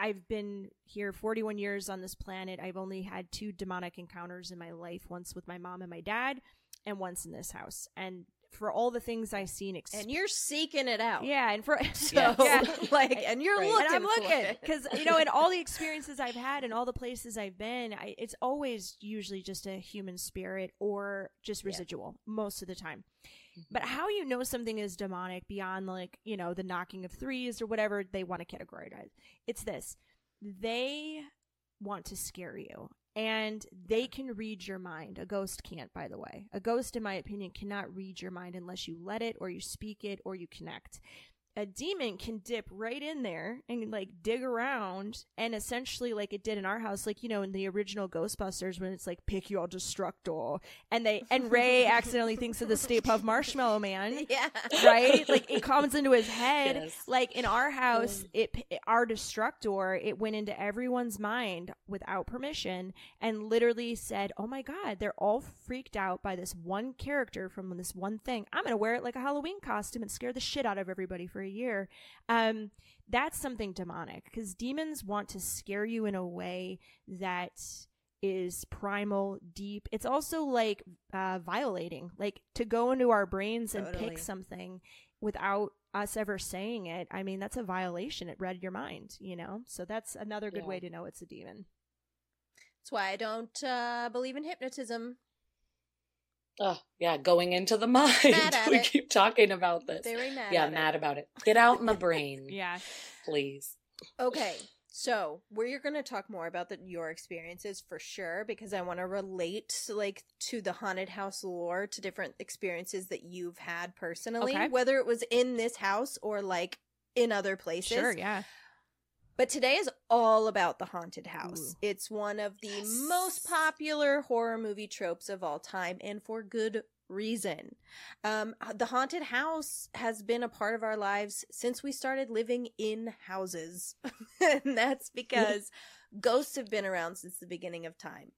i've been here 41 years on this planet i've only had two demonic encounters in my life once with my mom and my dad and once in this house and for all the things i've seen ex- and you're seeking it out. yeah and for *laughs* So yeah. *laughs* like, and you're Right. looking. and I'm looking because you know, in all the experiences I've had and all the places I've been, I, it's always usually just a human spirit or just Yeah. residual most of the time. But how you know something is demonic beyond like you know the knocking of threes or whatever they want to categorize? It's this: they want to scare you. And they can read your mind. A ghost can't, by the way. A ghost, in my opinion, cannot read your mind unless you let it or you speak it or you connect a demon can dip right in there and like dig around and essentially like it did in our house like you know in the original ghostbusters when it's like pick your destructor and they and ray *laughs* accidentally thinks of the stay puft marshmallow man *laughs* yeah. right like it comes into his head Yes. like in our house mm. it our destructor it went into everyone's mind without permission and literally said oh my god they're all freaked out by this one character from this one thing i'm gonna wear it like a halloween costume and scare the shit out of everybody for a year um that's something demonic because demons want to scare you in a way that is primal deep it's also like uh violating like to go into our brains and Totally. pick something without us ever saying it i mean that's a violation it read your mind you know so that's another good Yeah. way to know it's a demon That's why I don't uh, believe in hypnotism. Oh yeah going into the *laughs* mind we it. keep talking about this Very mad. yeah at it. mad about it get out my brain *laughs* yeah please Okay, so we're going to talk more about the, your experiences for sure because I want to relate like to the haunted house lore to different experiences that you've had personally, Okay. whether it was in this house or like in other places. sure yeah But today is all about the haunted house. Ooh. It's one of the Yes. most popular horror movie tropes of all time, and for good reason. Um, the haunted house has been a part of our lives since we started living in houses. *laughs* and that's because ghosts have been around since the beginning of time.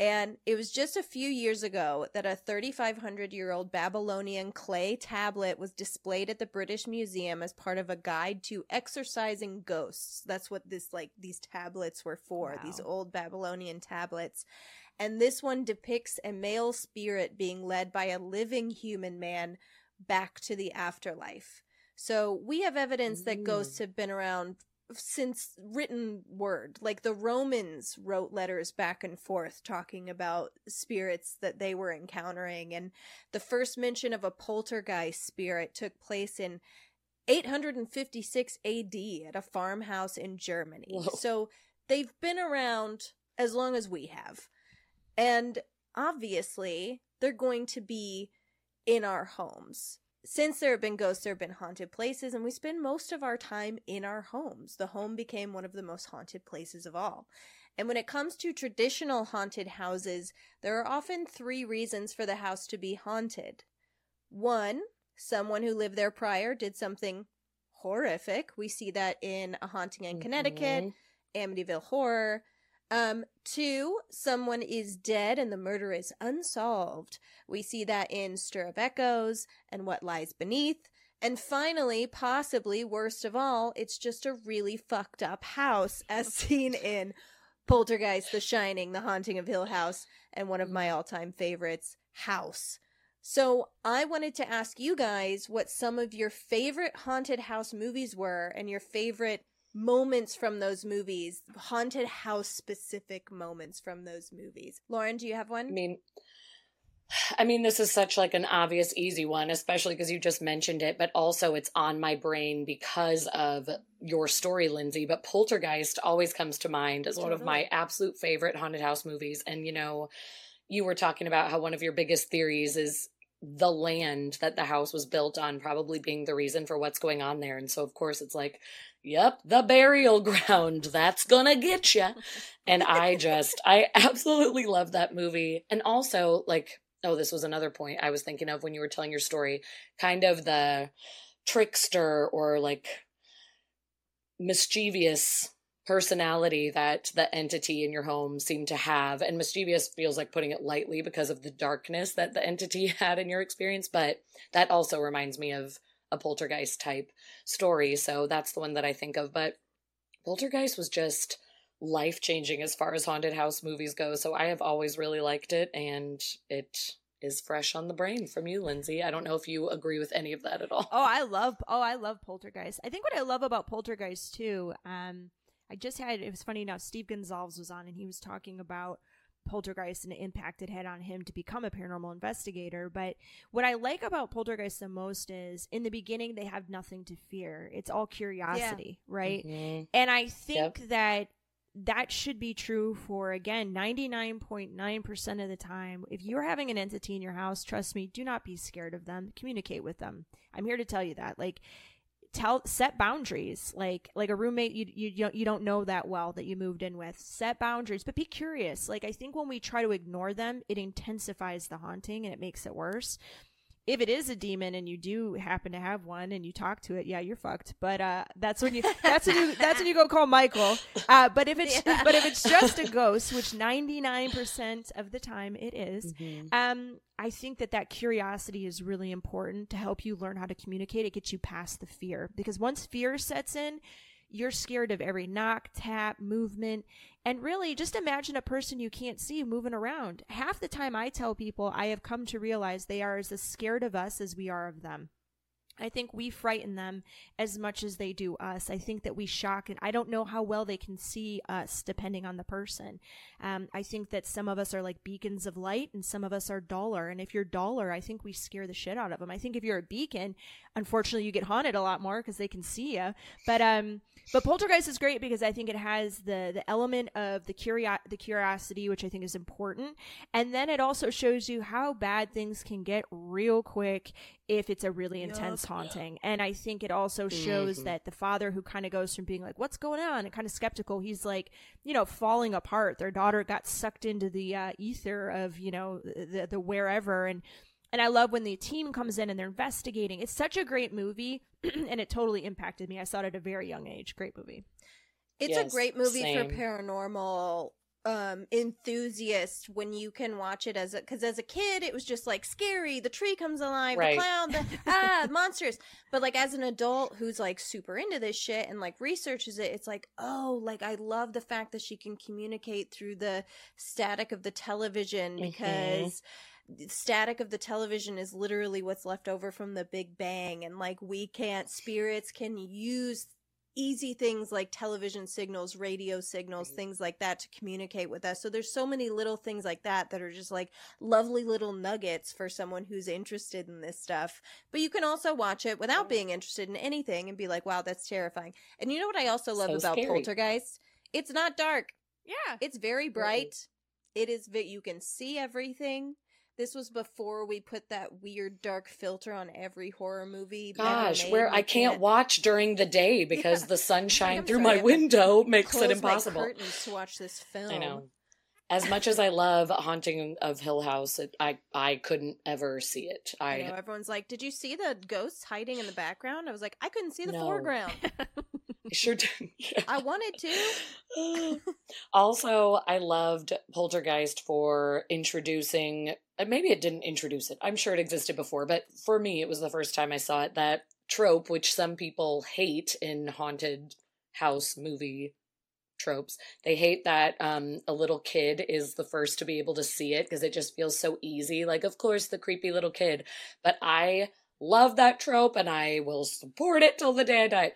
And it was just a few years ago that a 3,500 year old Babylonian clay tablet was displayed at the British Museum as part of a guide to exorcising ghosts. That's what this, like, these tablets were for, Wow. these old Babylonian tablets. And this one depicts a male spirit being led by a living human man back to the afterlife. So we have evidence that ghosts have been around since written word. Like the Romans wrote letters back and forth talking about spirits that they were encountering. And the first mention of a poltergeist spirit took place in 856 AD at a farmhouse in Germany. Whoa. So they've been around as long as we have. And obviously, they're going to be in our homes. Since there have been ghosts, there have been haunted places, and we spend most of our time in our homes. The home became one of the most haunted places of all. And when it comes to traditional haunted houses, there are often three reasons for the house to be haunted. One, someone who lived there prior did something horrific. We see that in A Haunting in Connecticut, Mhm. Amityville Horror. Um, two, someone is dead and the murder is unsolved. We see that in Stir of Echoes and What Lies Beneath. And finally, possibly worst of all, it's just a really fucked up house, as *laughs* seen in Poltergeist, The Shining, The Haunting of Hill House, and one of my all time favorites, House. So I wanted to ask you guys what some of your favorite haunted house movies were and your favorite moments from those movies, haunted house specific moments from those movies. Lauren, do you have one? I mean, *sighs* I mean, this is such like an obvious, easy one, especially because you just mentioned it, but also it's on my brain because of your story, Lindsey. But Poltergeist always comes to mind as one of my absolute favorite haunted house movies. And, you know, you were talking about how one of your biggest theories is the land that the house was built on probably being the reason for what's going on there. And so, of course, it's like, yep, the burial *laughs* ground, that's gonna get you. *laughs* And I just, I absolutely love that movie. And also, like, oh, this was another point I was thinking of when you were telling your story, kind of the trickster or like mischievous personality that the entity in your home seemed to have. And mischievous feels like putting it lightly because of the darkness that the entity *laughs* had in your experience. But that also reminds me of a poltergeist type story. So that's the one that I think of. But poltergeist was just life changing as far as haunted house movies go. So I have always really liked it. And it is fresh on the brain from you, Lindsey. I don't know if you agree with any of that at all. Oh, I love oh, I love Poltergeist. I think what I love about Poltergeist too, um, I just had it was funny enough, Steve Gonzalez was on and he was talking about Poltergeist and the impact it had on him to become a paranormal investigator. But what I like about Poltergeist the most is in the beginning they have nothing to fear. It's all curiosity, right? Mhm. And I think that that should be true for again 99.9% of the time. If you're having an entity in your house, trust me, do not be scared of them. Communicate with them. I'm here to tell you that. Like tell set boundaries. Like like a roommate you you don't, you don't know that well that you moved in with. Set boundaries, but be curious. Like I think when we try to ignore them, it intensifies the haunting and it makes it worse if it is a demon and you do happen to have one and you talk to it, yeah, you're fucked. But uh, that's when you that's when you *laughs* that's when you go call Michael. Uh, but if it's Yeah. but if it's just a ghost, which 99% of the time it is, Mhm. um, I think that that curiosity is really important to help you learn how to communicate. It gets you past the fear because once fear sets in, you're scared of every knock, tap, movement, and really just imagine a person you can't see moving around. Half the time I tell people I have come to realize they are as scared of us as we are of them. I think we frighten them as much as they do us. I think that we shock, and I don't know how well they can see us depending on the person. Um, I think that some of us are like beacons of light, and some of us are duller. And if you're duller, I think we scare the shit out of them. I think if you're a beacon, unfortunately, you get haunted a lot more because they can see you. But um, but Poltergeist is great because I think it has the the element of the curio- the curiosity, which I think is important, and then it also shows you how bad things can get real quick if it's a really intense haunting. And I think it also shows Mhm. that the father who kind of goes from being like, "What's going on?" and kind of skeptical, he's like, you know, falling apart. Their daughter got sucked into the uh, ether of you know the the wherever and. And I love when the team comes in and they're investigating. It's such a great movie, *clears throat* and it totally impacted me. I saw it at a very young age. Great movie. It's a great movie same. for paranormal um enthusiast when you can watch it as a because as a kid it was just like scary the tree comes alive Right. the clown the *laughs* ah monsters but like as an adult who's like super into this shit and like researches it it's like oh like i love the fact that she can communicate through the static of the television Mhm. because the static of the television is literally what's left over from the big bang and like we can't spirits can use easy things like television signals radio signals things like that to communicate with us so there's so many little things like that that are just like lovely little nuggets for someone who's interested in this stuff but you can also watch it without being interested in anything and be like wow that's terrifying and you know what i also love So about scary. poltergeist it's not dark Yeah. it's very bright. It is vi- you can see everything. This was before we put that weird dark filter on every horror movie. Gosh, where I can't watch during the day *laughs* because Yeah. the sunshine I'm through sorry, my have to window makes close it my impossible. curtains to watch this film. I know. As much as I love Haunting of Hill House, it, I I couldn't ever see it. I I, know everyone's like, "Did you see the ghosts hiding in the background?" I was like, "I couldn't see the No. foreground. *laughs* *laughs* sure did. *laughs* I wanted to." *laughs* also, I loved Poltergeist for introducing, uh, maybe it didn't introduce it. I'm sure it existed before, but for me, it was the first time I saw it. That trope, which some people hate in haunted house movie tropes, they hate that um, a little kid is the first to be able to see it because it just feels so easy. Like, of course, the creepy little kid. But I love that trope and I will support it till the day I die.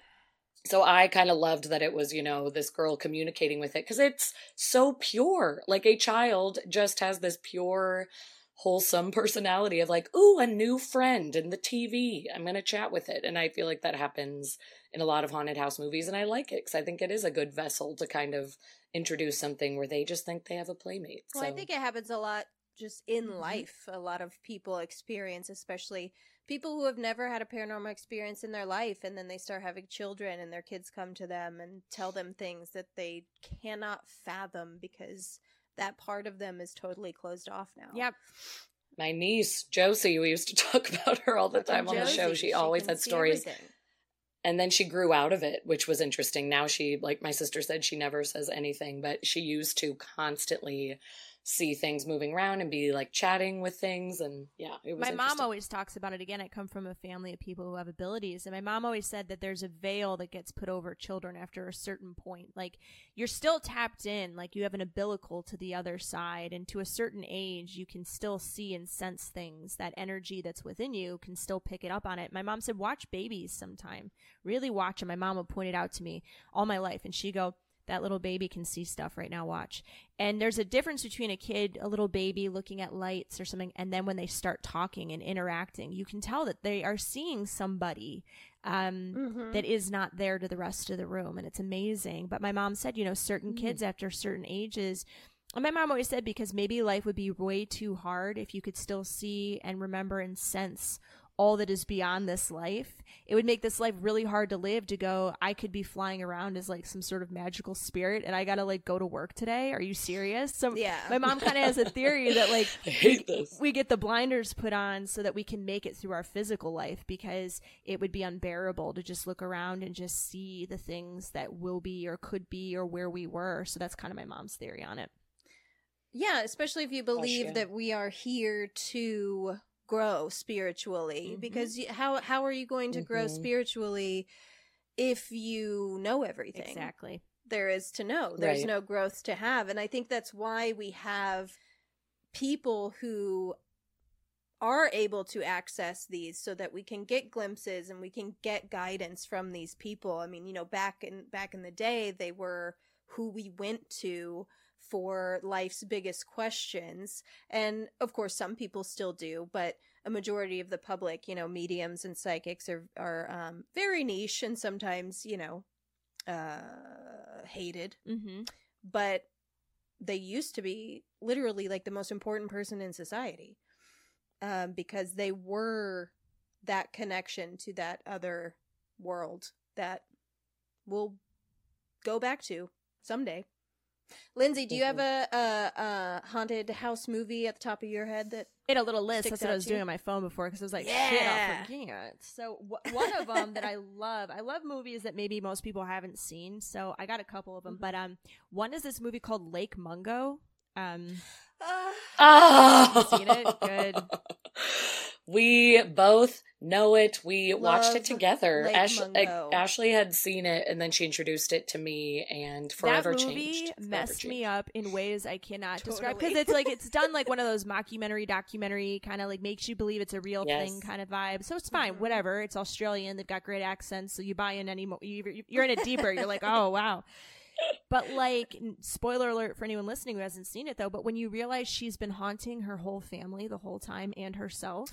So I kind of loved that it was, you know, this girl communicating with it because it's so pure. Like a child just has this pure, wholesome *laughs* personality of like, ooh, a new friend in the TV. I'm going to chat with it. And I feel like that happens in a lot of haunted house movies. And I like it because I think it is a good vessel to kind of introduce something where they just think they have a playmate. Well, I think it happens a lot just in Mhm. life. A lot of people experience, especially people who have never had a paranormal experience in their life, and then they start having children, and their kids come to them and tell them things that they cannot fathom because that part of them is totally closed off now. Yep. my niece, Josie, we used to *laughs* talk about her all the time on the show. Josie, She always had stories. everything. and then she grew out of it which was interesting now she like my sister said she never says anything but she used to constantly see things moving around and be like chatting with things and yeah it was my mom always talks about it again. I come from a family of people who have abilities and my mom always said that there's a veil that gets put over children after a certain point. Like you're still tapped in like you have an umbilical to the other side and to a certain age you can still see and sense things. That energy that's within you can still pick it up on it. My mom said watch babies sometime. Really watch them my mom would point it out to me all my life and she'd go that little baby can see stuff right now watch. And there's a difference between a kid a little baby looking at lights or something and then when they start talking and interacting you can tell that they are seeing somebody um, Mhm. that is not there to the rest of the room and it's amazing. But my mom said you know certain kids after certain ages and my mom always said because maybe life would be way too hard if you could still see and remember and sense all that is beyond this life. It would make this life really hard to live to go, I could be flying around as like some sort of magical spirit and I gotta like go to work today. Are you serious? So Yeah. my mom kind of has a theory that *laughs* like i hate this we get the blinders put on so that we can make it through our physical life because it would be unbearable to just look around and just see the things that will be or could be or where we were. So that's kind of my mom's theory on it. Yeah, especially if you believe yeah. that we are here to grow spiritually Mhm. because you, how how are you going to grow Mhm. spiritually if you know everything? Exactly. There is to know. There's Right. no growth to have and I think that's why we have people who are able to access these so that we can get glimpses and we can get guidance from these people. I mean, you know, back in back in the day, they were who we went to for life's biggest questions. And of course, some people still do, but a majority of the public, you know, mediums and psychics are are um, very niche and sometimes, you know, uh, hated. Mm-hmm. But they used to be literally like the most important person in society um, because they were that connection to that other world that we'll go back to someday. Lindsey, do you have a, a, a haunted house movie at the top of your head that Made a little list. That's what I was doing on my phone before because I was like, shit, Yeah. I'll forget. So w- one of them that I love, I love movies that maybe most people haven't seen. So I got a couple of them, Mm-hmm. but um, one is this movie called Lake Mungo. Um, Oh, seen it? Good. *laughs* We both know it. We watched it together. Ash- Ashley had seen it, and then she introduced it to me, and forever that movie changed. Forever messed me changed. up in ways I cannot describe because it's like it's done like one of those mockumentary documentary kind of like makes you believe it's a real Yes. thing kind of vibe. So it's fine, Mhm. whatever. It's Australian. They've got great accents, so you buy in any more. You, you're in it deeper. You're like, oh wow. But like, spoiler alert for anyone listening who hasn't seen it though. But when you realize she's been haunting her whole family the whole time and herself,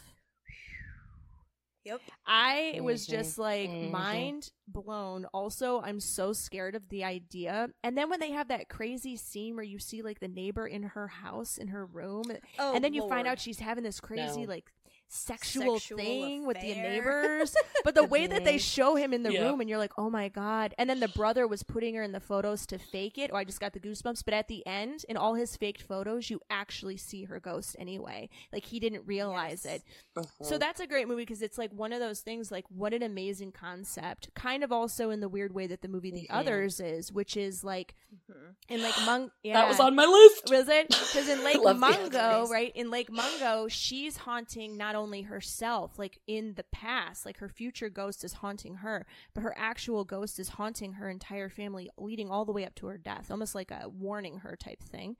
*sighs* Yep. I was just like Mhm. mind blown. Also, I'm so scared of the idea. And then when they have that crazy scene where you see like the neighbor in her house in her room, Oh, and then you find out she's having this crazy No. like sexual, Sexual thing with the neighbors. *laughs* but the way that they Mhm. show him in the Yeah. room, and you're like, oh my god. And then the brother was putting her in the photos to fake it. Oh, I just got the goosebumps. But at the end, in all his faked photos, you actually see her ghost anyway. Like he didn't realize Yes. it. Uh-huh. So that's a great movie because it's like one of those things like what an amazing concept. Kind of also in the weird way that the movie The Mhm. Others is, which is like Mhm. in like Mung yeah. that was on my list. Was it? Because in Lake *laughs* Mungo, right? In Lake Mungo, she's haunting not only herself, like in the past, like her future ghost is haunting her, but her actual ghost is haunting her entire family, leading all the way up to her death, almost like a warning her type thing.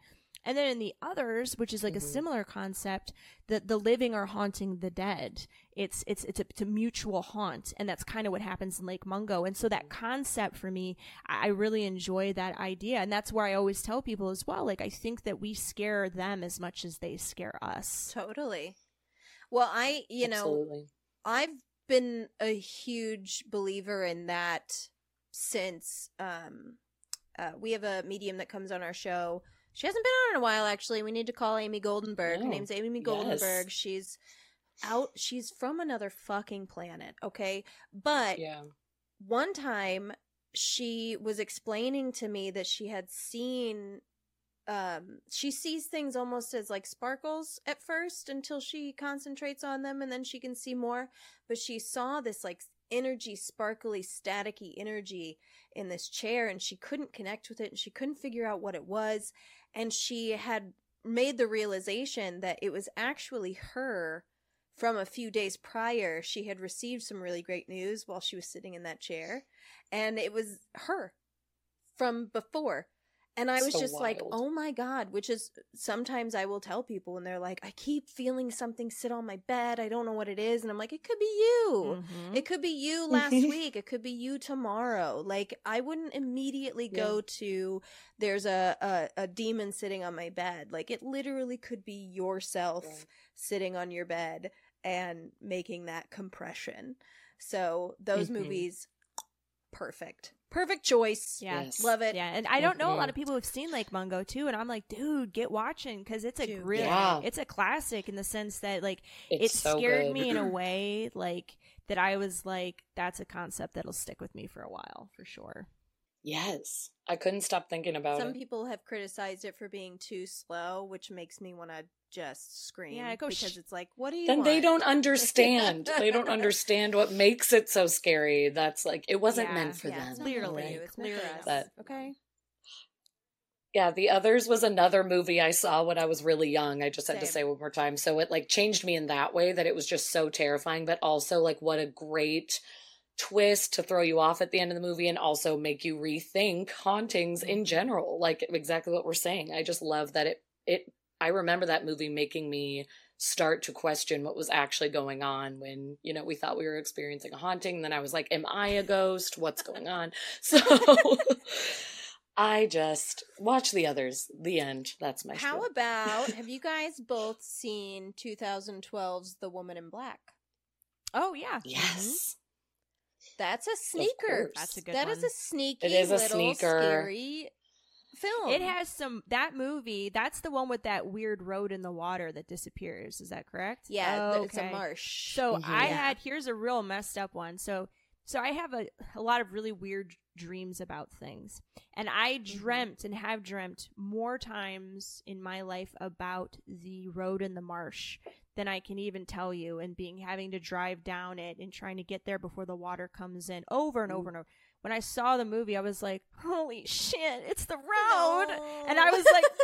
And then in the others, which is like a Mhm. similar concept, the the living are haunting the dead. It's it's it's a, it's a mutual haunt, and that's kind of what happens in Lake Mungo. And so that concept for me, I really enjoy that idea, and that's where I always tell people as well. Like I think that we scare them as much as they scare us. Totally. Well, I, you know, I've been a huge believer in that since um uh we have a medium that comes on our show. She hasn't been on in a while actually. We need to call Amy Goldenberg. Her Oh, name's Amy yes. Goldenberg. She's out she's from another fucking planet, okay? But Yeah. one time she was explaining to me that she had seen um she sees things almost as like sparkles at first until she concentrates on them and then she can see more but she saw this like energy sparkly staticky energy in this chair and she couldn't connect with it and she couldn't figure out what it was and she had made the realization that it was actually her from a few days prior. She had received some really great news while she was sitting in that chair and it was her from before and i was So just like oh my god which is sometimes i will tell people when they're like i keep feeling something sit on my bed i don't know what it is and i'm like it could be you Mhm. it could be you *laughs* last week. It could be you tomorrow. Like I wouldn't immediately go to there's a, a a demon sitting on my bed. Like it literally could be yourself Right. sitting on your bed and making that compression. So those Mhm. movies perfect. Perfect choice. Yeah. Yes. Love it. Yeah, and I don't know a lot of mm-hmm. people who've seen Lake Mungo too, and I'm like, dude, get watching because it's a Dude, really, yeah. it's a classic in the sense that like It's it so scared good. me in a *clears throat* way like that I was like, that's a concept that'll stick with me for a while for sure. Yes. I couldn't stop thinking about Some it. Some people have criticized it for being too slow, which makes me want to just scream. Yeah, it goes because sh- it's like, what do you then they don't *laughs* understand. they don't understand what makes it so scary. That's like it wasn't Yeah, meant for yeah, them. it's not meant for Clearly, you, it's meant us. But- okay. Yeah, the others was another movie I saw when I was really young. I just had to say one more time. So it like changed me in that way that it was just so terrifying, but also like what a great twist to throw you off at the end of the movie and also make you rethink hauntings in mm-hmm. general. Like exactly what we're saying. I just love that it it I remember that movie making me start to question what was actually going on when, you know, we thought we were experiencing a haunting. Then I was like, Am I a ghost? What's going on? *laughs* So I just watch the others. The end. That's my How spiel. about have you *laughs* guys both seen 2012's The Woman in Black? Oh yeah. Mm-hmm. Yes. That's a sneaker. That's a good That is one. a sneaky It is a little sneaker. scary film. It has some that movie. That's the one with that weird road in the water that disappears. Is that correct? yeah, Oh, it's a marsh. So. I Yeah. had here's a real messed up one. So so I have a a lot of really weird dreams about things. And I Mm-hmm. dreamt and have dreamt more times in my life about the road in the marsh than I can even tell you and being having to drive down it and trying to get there before the water comes in over and over and over. When I saw the movie, I was like, "Holy shit, it's the road." And I was like, *laughs*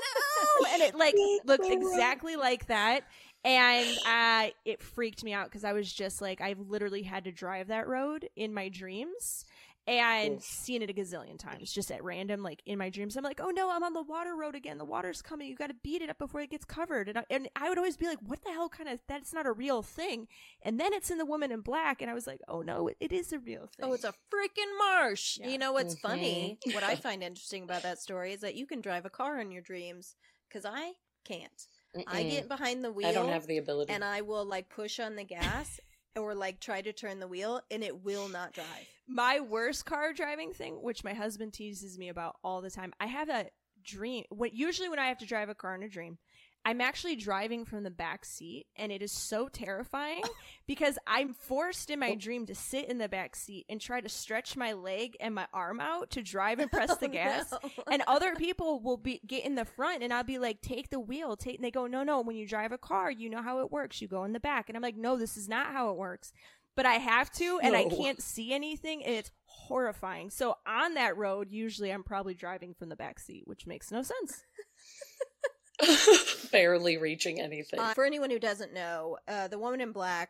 "No." And it like looked exactly like that. And uh, it freaked me out because I was just like, I've literally had to drive that road in my dreams and Oof. seen it a gazillion times just at random like in my dreams i'm like oh no i'm on the water road again the water's coming you got to beat it up before it gets covered and I, and I would always be like what the hell kind of that's not a real thing and then it's in the woman in black and i was like oh no it, it is a real thing Oh, it's a freaking marsh. Yeah. You know what's Mhm. funny? What I *laughs* find interesting about that story is that you can drive a car in your dreams because I can't. I Mm-mm. get behind the wheel I don't have the ability. and I will like push on the gas or like try to turn the wheel and it will not drive. my worst car driving thing, which my husband teases me about all the time. I have a dream. What usually when I have to drive a car in a dream, I'm actually driving from the back seat, and it is so terrifying *laughs* because I'm forced in my oh. dream to sit in the back seat and try to stretch my leg and my arm out to drive and press the *laughs* Oh, gas. no. And other people will be get in the front, and I'll be like, "Take the wheel." Take. And they go, "No, no. When you drive a car, you know how it works. You go in the back." And I'm like, "No, this is not how it works." But I have to, and I can't see anything, and it's horrifying. So on that road, usually I'm probably driving from the back seat, which makes no sense. *laughs* Barely reaching anything. Uh, for anyone who doesn't know, uh, the woman in black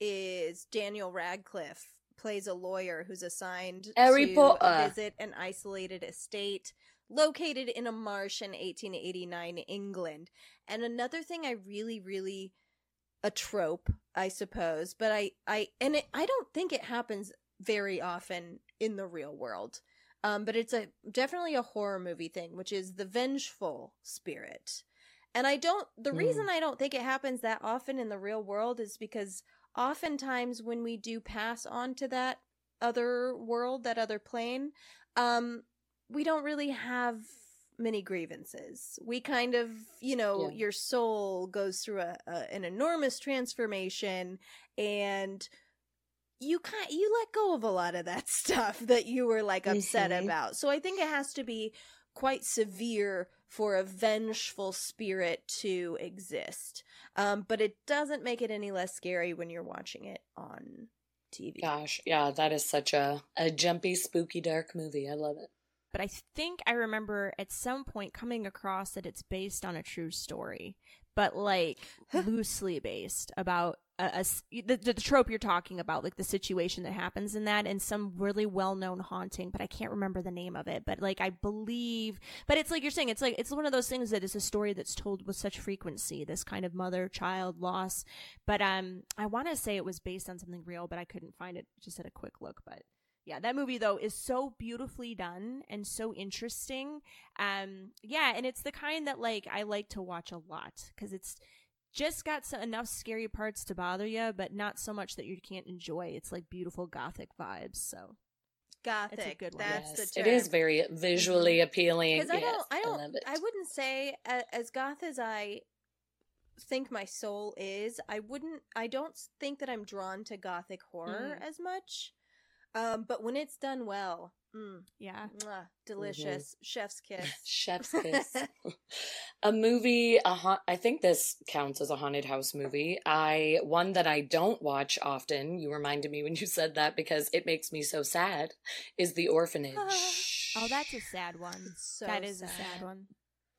is Daniel Radcliffe, plays a lawyer who's assigned Harry to Potter. visit an isolated estate located in a marsh in 1889 England. And another thing I really, really a trope, I suppose, but I, I, and it, I don't think it happens very often in the real world. Um, but it's a definitely a horror movie thing, which is the vengeful spirit. And I don't, the Hmm. reason I don't think it happens that often in the real world is because oftentimes when we do pass on to that other world, that other plane, um, we don't really have many grievances. We kind of, you know, Yeah. your soul goes through a, a an enormous transformation and you kind you let go of a lot of that *laughs* stuff that you were like upset Mhm. about. So I think it has to be quite severe for a vengeful spirit to exist. Um, but it doesn't make it any less scary when you're watching it on TV. Gosh, yeah, that is such a, a jumpy, spooky, dark movie. I love it. But I think I remember at some point coming across that it's based on a true story, but like loosely based about a, a the, the trope you're talking about, like the situation that happens in that, and some really well known haunting. But I can't remember the name of it. But like I believe, but it's like you're saying, it's like it's one of those things that is a story that's told with such frequency. This kind of mother child loss. But um, I want to say it was based on something real, but I couldn't find it. Just at a quick look, but yeah that movie though is so beautifully done and so interesting um yeah and it's the kind that like i like to watch a lot because it's just got so, enough scary parts to bother you but not so much that you can't enjoy it's like beautiful gothic vibes so Gothic. It's a good one. That's yes, the it term. is very visually appealing. because I don't, I don't, love it. I, wouldn't say a- as goth as I think my soul is. I wouldn't. I don't think that I'm drawn to gothic horror Mm. as much. Um, but when it's done well, mm, yeah mwah, delicious, chef's kiss. *laughs* Chef's kiss. *laughs* a movie. A ha- I think this counts as a haunted house movie. I one that I don't watch often. You reminded me when you said that because it makes me so sad. Is The Orphanage. *sighs* oh that's a sad one So that is a sad. sad one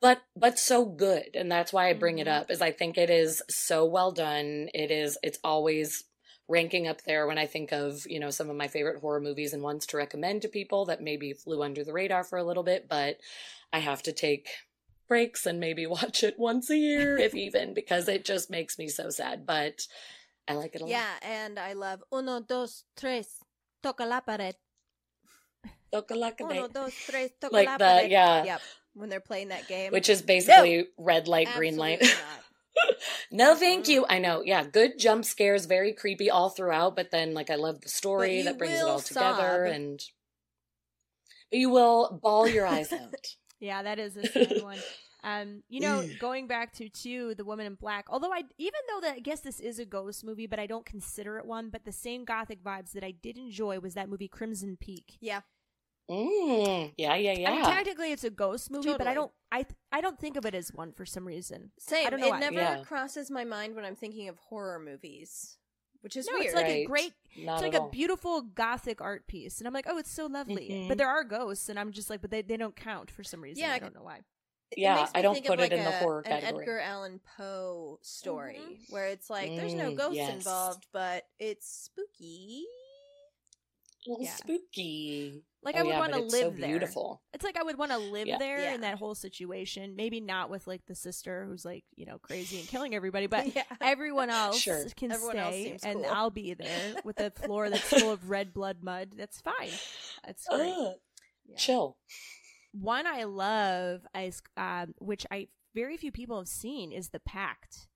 but but so good and that's why i bring it Mhm. up is i think it is so well done it is it's always ranking up there when i think of you know some of my favorite horror movies and ones to recommend to people that maybe flew under the radar for a little bit but i have to take breaks and maybe *laughs* watch it once a year if *laughs* even because it just makes me so sad but i like it a lot Yeah, and I love uno, dos, tres, toca la pared. Tokalakade. *laughs* Uno, dos, tres, toca Like la the- pared. yeah. Yep. When they're playing that game, which is basically red light green light not. *laughs* No, thank you. I know. Yeah, good jump scares, very creepy all throughout, but then like I love the story that brings it will all together and but you will bawl your eyes *laughs* out. Yeah, that is a *laughs* sad one. Um, you know, going back to two, the woman in black. Although I, even though that I guess this is a ghost movie, but I don't consider it one. But the same gothic vibes that I did enjoy was that movie Crimson Peak. Yeah. Mm, yeah, yeah, yeah. I mean, technically, it's a ghost movie, but I don't. I I don't think of it as one for some reason. Same. I don't know it why. never Yeah. crosses my mind when I'm thinking of horror movies, which is No, weird. it's like a great. Not it's like a all. beautiful gothic art piece, and I'm like, oh, it's so lovely. Mhm. But there are ghosts, and I'm just like, but they, they don't count for some reason. Yeah, I I don't know why. It Yeah, I don't put of it like in the horror an category. Edgar Allan Poe story Mhm. where it's like there's no Mm, ghosts yes. involved, but it's spooky. A little Yeah. spooky. Like Oh, I would yeah, want but to it's live so there. Beautiful. It's like I would want to live Yeah. there in that whole situation. Maybe not with like the sister who's like you know crazy and killing everybody, *laughs* but yeah. everyone else Sure. can Everyone stay, seems and cool. I'll be there *laughs* with a floor that's full of red blood mud. That's fine. That's *gasps* great. Ugh, Yeah. Chill. One I love, is, um, which I very few people have seen, is The Pact.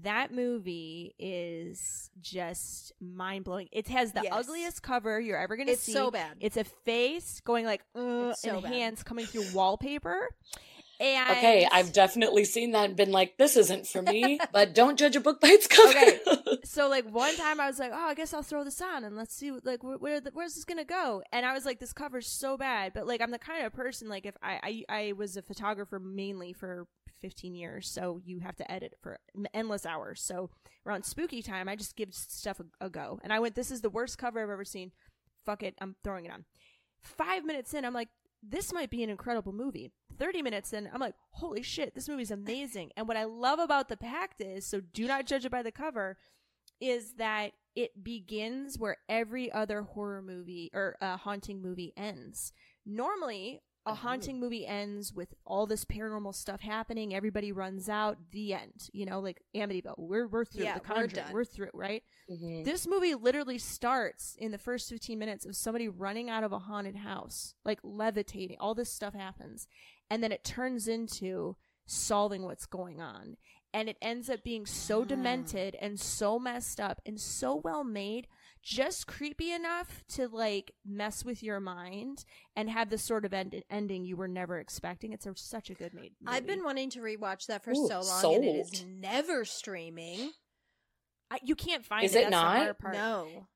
That movie is just mind blowing. It has the Yes. ugliest cover you're ever going to It's see. so bad. It's a face going like uh, so and bad. hands coming through wallpaper. And Okay, I've definitely seen that and been like, this isn't for me, *laughs* but don't judge a book by its cover. Okay. *laughs* so like one time I was like, oh, I guess I'll throw this on and let's see what- like where, where the, where's this gonna go? And I was like, this cover's so bad, but like I'm the kind of person like if I I, I was a photographer mainly for 15 years, so you have to edit for endless hours. So around spooky time, I just give stuff a, a go, and I went, this is the worst cover I've ever seen. Fuck it, I'm throwing it on. Five minutes in, I'm like. This might be an incredible movie. 30 minutes in, I'm like, holy shit, this movie's amazing. And what I love about The Pact is, so do not judge it by the cover, is that it begins where every other horror movie or uh, haunting movie ends. Normally, a haunting movie ends with all this paranormal stuff happening. Everybody runs out. The end. You know, like Amityville. We're we're through. Yeah, the we're done. We're through. Right. Mhm. This movie literally starts in the first 15 minutes of somebody running out of a haunted house, like levitating. All this stuff happens. And then it turns into solving what's going on. And it ends up being so demented and so messed up and so well made, just creepy enough to like mess with your mind and have the sort of end- ending you were never expecting. It's a, such a good made movie. I've been wanting to rewatch that for Ooh, so long, and it is never streaming. I, you can't find Is it. it not? part. No,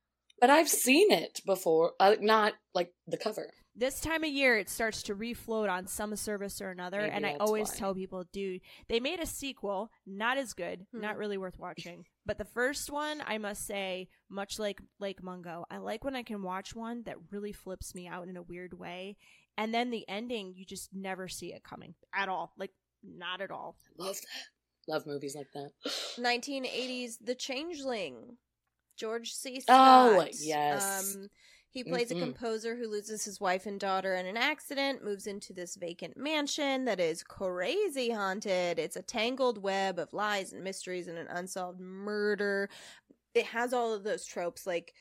But I've seen it before. Uh, not like the cover. This time of year it starts to refloat on some service or another Maybe and i always why. tell people dude they made a sequel not as good Hmm. not really worth watching but the first one i must say much like lake mungo i like when i can watch one that really flips me out in a weird way and then the ending you just never see it coming at all like not at all Love that. Love movies like that. *gasps* 1980s The Changeling, George C. scott Oh, Scott. yes. Um, he plays Mhm. a composer who loses his wife and daughter in an accident, moves into this vacant mansion that is crazy haunted. It's a tangled web of lies and mysteries and an unsolved murder. It has all of those tropes like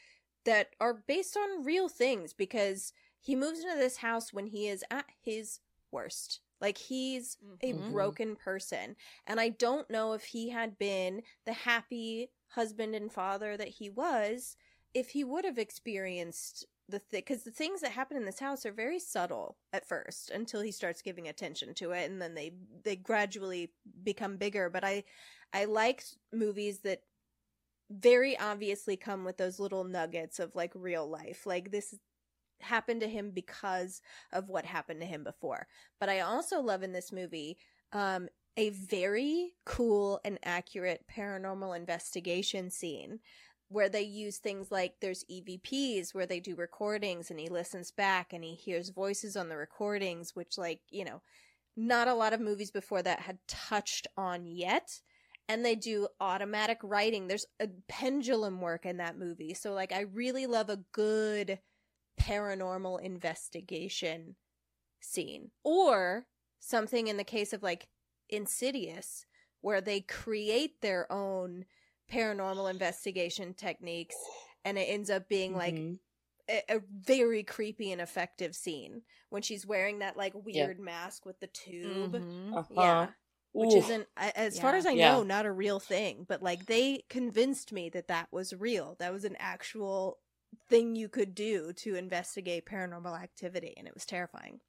that are based on real things because he moves into this house when he is at his worst. Like he's a Mhm. broken person. And I don't know if he had been the happy husband and father that he was, if he would have experienced the thing. Because the things that happen in this house are very subtle at first until he starts giving attention to it. And then they, they gradually become bigger. But I, I like movies that very obviously come with those little nuggets of like real life. Like this happened to him because of what happened to him before. But I also love in this movie um a very cool and accurate paranormal investigation scene where they use things like there's EVPs where they do recordings and he listens back and he hears voices on the recordings which like, you know, not a lot of movies before that had touched on yet and they do automatic writing. There's a pendulum work in that movie. So like I really love a good paranormal investigation scene. Or something in the case of like Insidious where they create their own paranormal investigation techniques and it ends up being like Mhm. a, a very creepy and effective scene when she's wearing that like weird mask with the tube. Mhm. Uh-huh. Yeah which Ooh. isn't a- as far as i Yeah. know not a real thing but like they convinced me that that was real that was an actual thing you could do to investigate paranormal activity and it was terrifying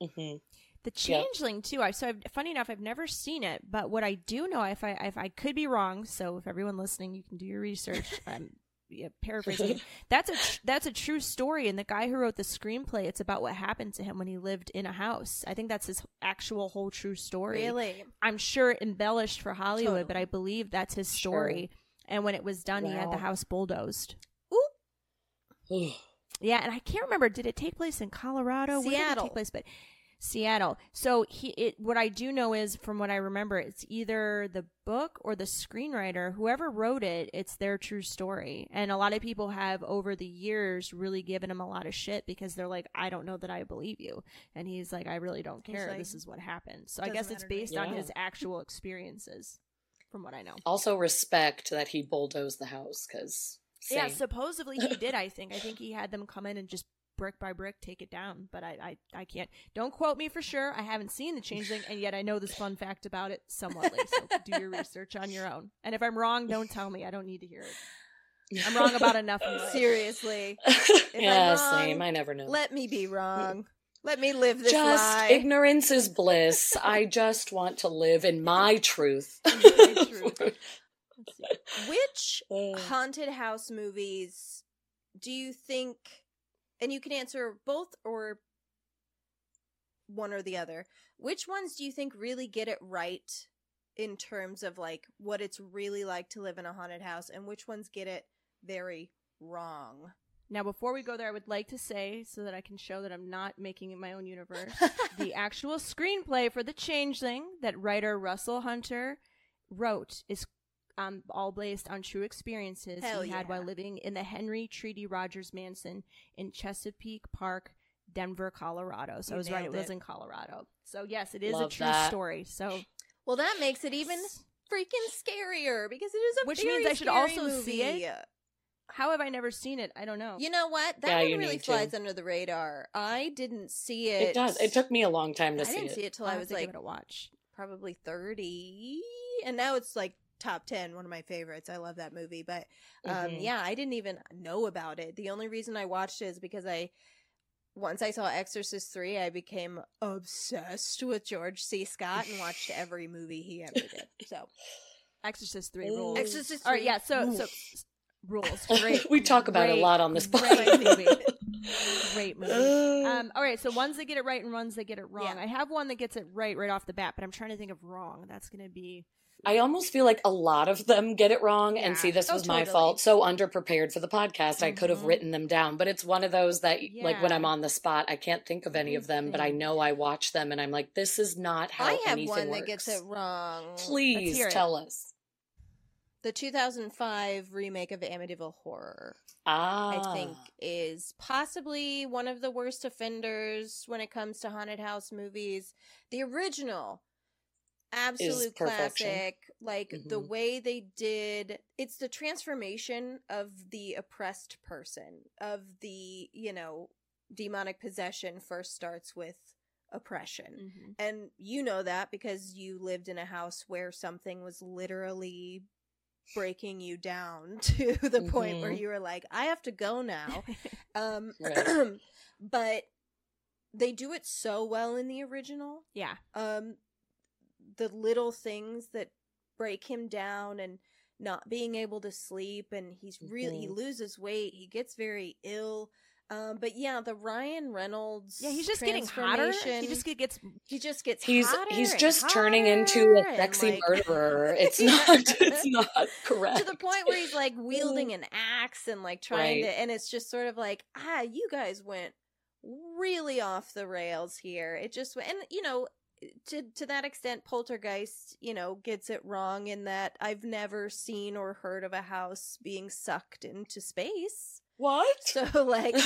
Mhm. The Yeah. Changeling too. I so I've, funny enough, I've never seen it, but what I do know, if I if I could be wrong, so if everyone listening, you can do your research. *laughs* um, yeah, paraphrasing. that's a tr- that's a true story, and the guy who wrote the screenplay, it's about what happened to him when he lived in a house. I think that's his actual whole true story. Really? I'm sure embellished for Hollywood, Totally. but I believe that's his story. And when it was done, he had the house bulldozed. Ugh. Yeah, and I can't remember. Did it take place in Colorado? Where did it Seattle. take place? But Seattle. So he, it, what I do know is, from what I remember, it's either the book or the screenwriter, whoever wrote it. It's their true story, and a lot of people have over the years really given him a lot of shit because they're like, I don't know that I believe you, and he's like, I really don't care. like, this is what happened. So I guess it's matter to based on Yeah. his actual experiences, from what I know. Also, respect that he bulldozed the house because. Yeah, supposedly he did. I think. I think he had them come in and just brick by brick take it down. But I, I, I can't. Don't quote me for sure. I haven't seen the Changeling, and yet I know this fun fact about it somewhatly. So do your research on your own. And if I'm wrong, don't tell me. I don't need to hear it. I'm wrong about enough in life. Seriously. *laughs* yeah, I'm same. I never know. Let me be wrong. Let me live this just lie. ignorance is bliss. I just want to live in my truth. *laughs* My *laughs* truth. Which Uh, haunted house movies do you think and you can answer both or one or the other. Which ones do you think really get it right in terms of like what it's really like to live in a haunted house and which ones get it very wrong? Now, before we go there, I would like to say, so that I can show that I'm not making it my own universe, *laughs* the actual screenplay for The Changeling that writer Russell Hunter wrote is um, all based on true experiences Hell he had while living in the Henry Treat Rogers Mansion in Chesapeake Park, Denver, Colorado. So You I was right; it nailed was in Colorado. So yes, it is Love a true that. story. So well that makes it even freaking scarier because it is a Which very means I should scary also see it? how have I never seen it? I don't know. you know what that Yeah, one really need to. flies under the radar i didn't see it it does. It took me a long time to I see it. I didn't see it till I'll I have was to like give it a watch. probably 30 and now it's like top 10 one of my favorites i love that movie but um Mhm. yeah i didn't even know about it the only reason i watched it is because i once i saw exorcist 3 i became obsessed with george c scott and watched every movie he ever did so Exorcist three Ooh. rules. exorcist 3 All right, yeah. So, so rules. rules. *laughs* Great. we talk about it a lot on this great podcast. movie. *laughs* Great movie. Um, all right, so ones that get it right and ones that get it wrong. Yeah. I have one that gets it right right off the bat, but I'm trying to think of wrong. That's going to be I almost feel like a lot of them get it wrong. And see, this Oh, was my fault. So underprepared for the podcast. I could have Mhm. written them down, but it's one of those that, like, when I'm on the spot, I can't think of any of them, but I know I watch them and I'm like, this is not how i have one works. that gets it wrong Please hear it. tell us. the 2005 remake of amityville horror Ah, I think is possibly one of the worst offenders when it comes to haunted house movies. The original, absolute classic. Like the Mhm. way they did it's the transformation of the oppressed person, of the, you know, demonic possession first starts with oppression. And you know that because you lived in a house where something was literally breaking you down *laughs* to the point where Mhm. you were like, I have to go now. *laughs* Um, *clears throat* but they do it so well in the original. yeah. Um, the little things that break him down and not being able to sleep, and he's really he Mhm. loses weight. He gets very ill. Um, but yeah, the Ryan Reynolds. Yeah, he's just getting hotter. He just gets he just gets he's hotter he's and just turning into a sexy like- murderer. *laughs* It's not it's not correct. *laughs* to the point where he's like wielding an axe and like trying Right. to and it's just sort of like ah you guys went really off the rails here it just went and you know to to that extent poltergeist you know gets it wrong in that i've never seen or heard of a house being sucked into space what? so *laughs* like *laughs*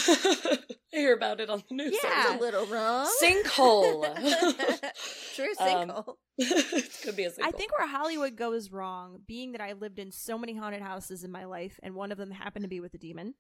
I hear about it on the news. yeah sometimes. a little wrong Sinkhole. *laughs* true Um, sinkhole it could be a sinkhole. I think where Hollywood goes wrong, being that I lived in so many haunted houses in my life, and one of them happened to be with a demon,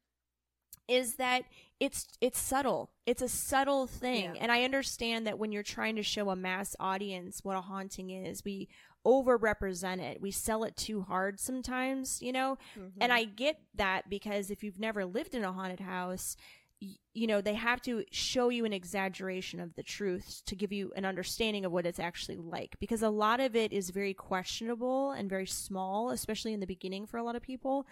is that it's it's subtle. It's a subtle thing, Yeah. and I understand that when you're trying to show a mass audience what a haunting is, we overrepresent it. We sell it too hard sometimes, you know. Mm-hmm. And I get that because if you've never lived in a haunted house, y- you know, they have to show you an exaggeration of the truth to give you an understanding of what it's actually like. Because a lot of it is very questionable and very small, especially in the beginning for a lot of people.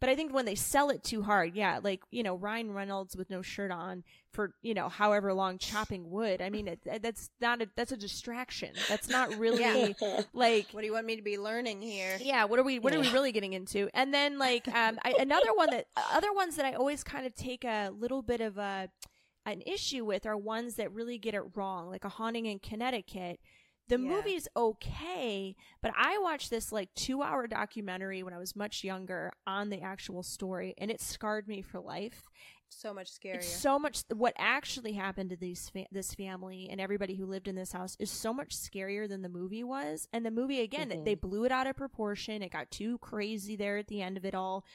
But I think when they sell it too hard, yeah, like you know Ryan Reynolds with no shirt on for you know however long chopping wood. I mean, it, that's not a that's a distraction. That's not *laughs* really Yeah. like What do you want me to be learning here? yeah what are we what are we really getting into and then like um I, another one that other ones that i always kind of take a little bit of a an issue with are ones that really get it wrong like a haunting in connecticut the Yeah. movie's okay but i watched this like two hour documentary when i was much younger on the actual story and it scarred me for life So much scarier. it's so much what actually happened to these fa- this family and everybody who lived in this house is so much scarier than the movie was. And the movie again, Mhm. they blew it out of proportion. It got too crazy there at the end of it all.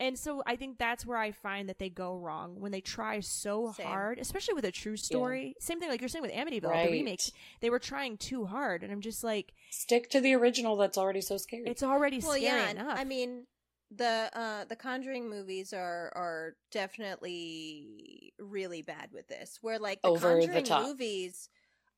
And so I think that's where I find that they go wrong when they try so Same. hard, especially with a true story. Same thing like you're saying with Amityville, Right. the remake. They were trying too hard, and I'm just like, Stick to the original that's already so scary. it's already well, scary yeah. enough. I mean, the uh the Conjuring movies are are definitely really bad with this. Where like the Over the Conjuring top. movies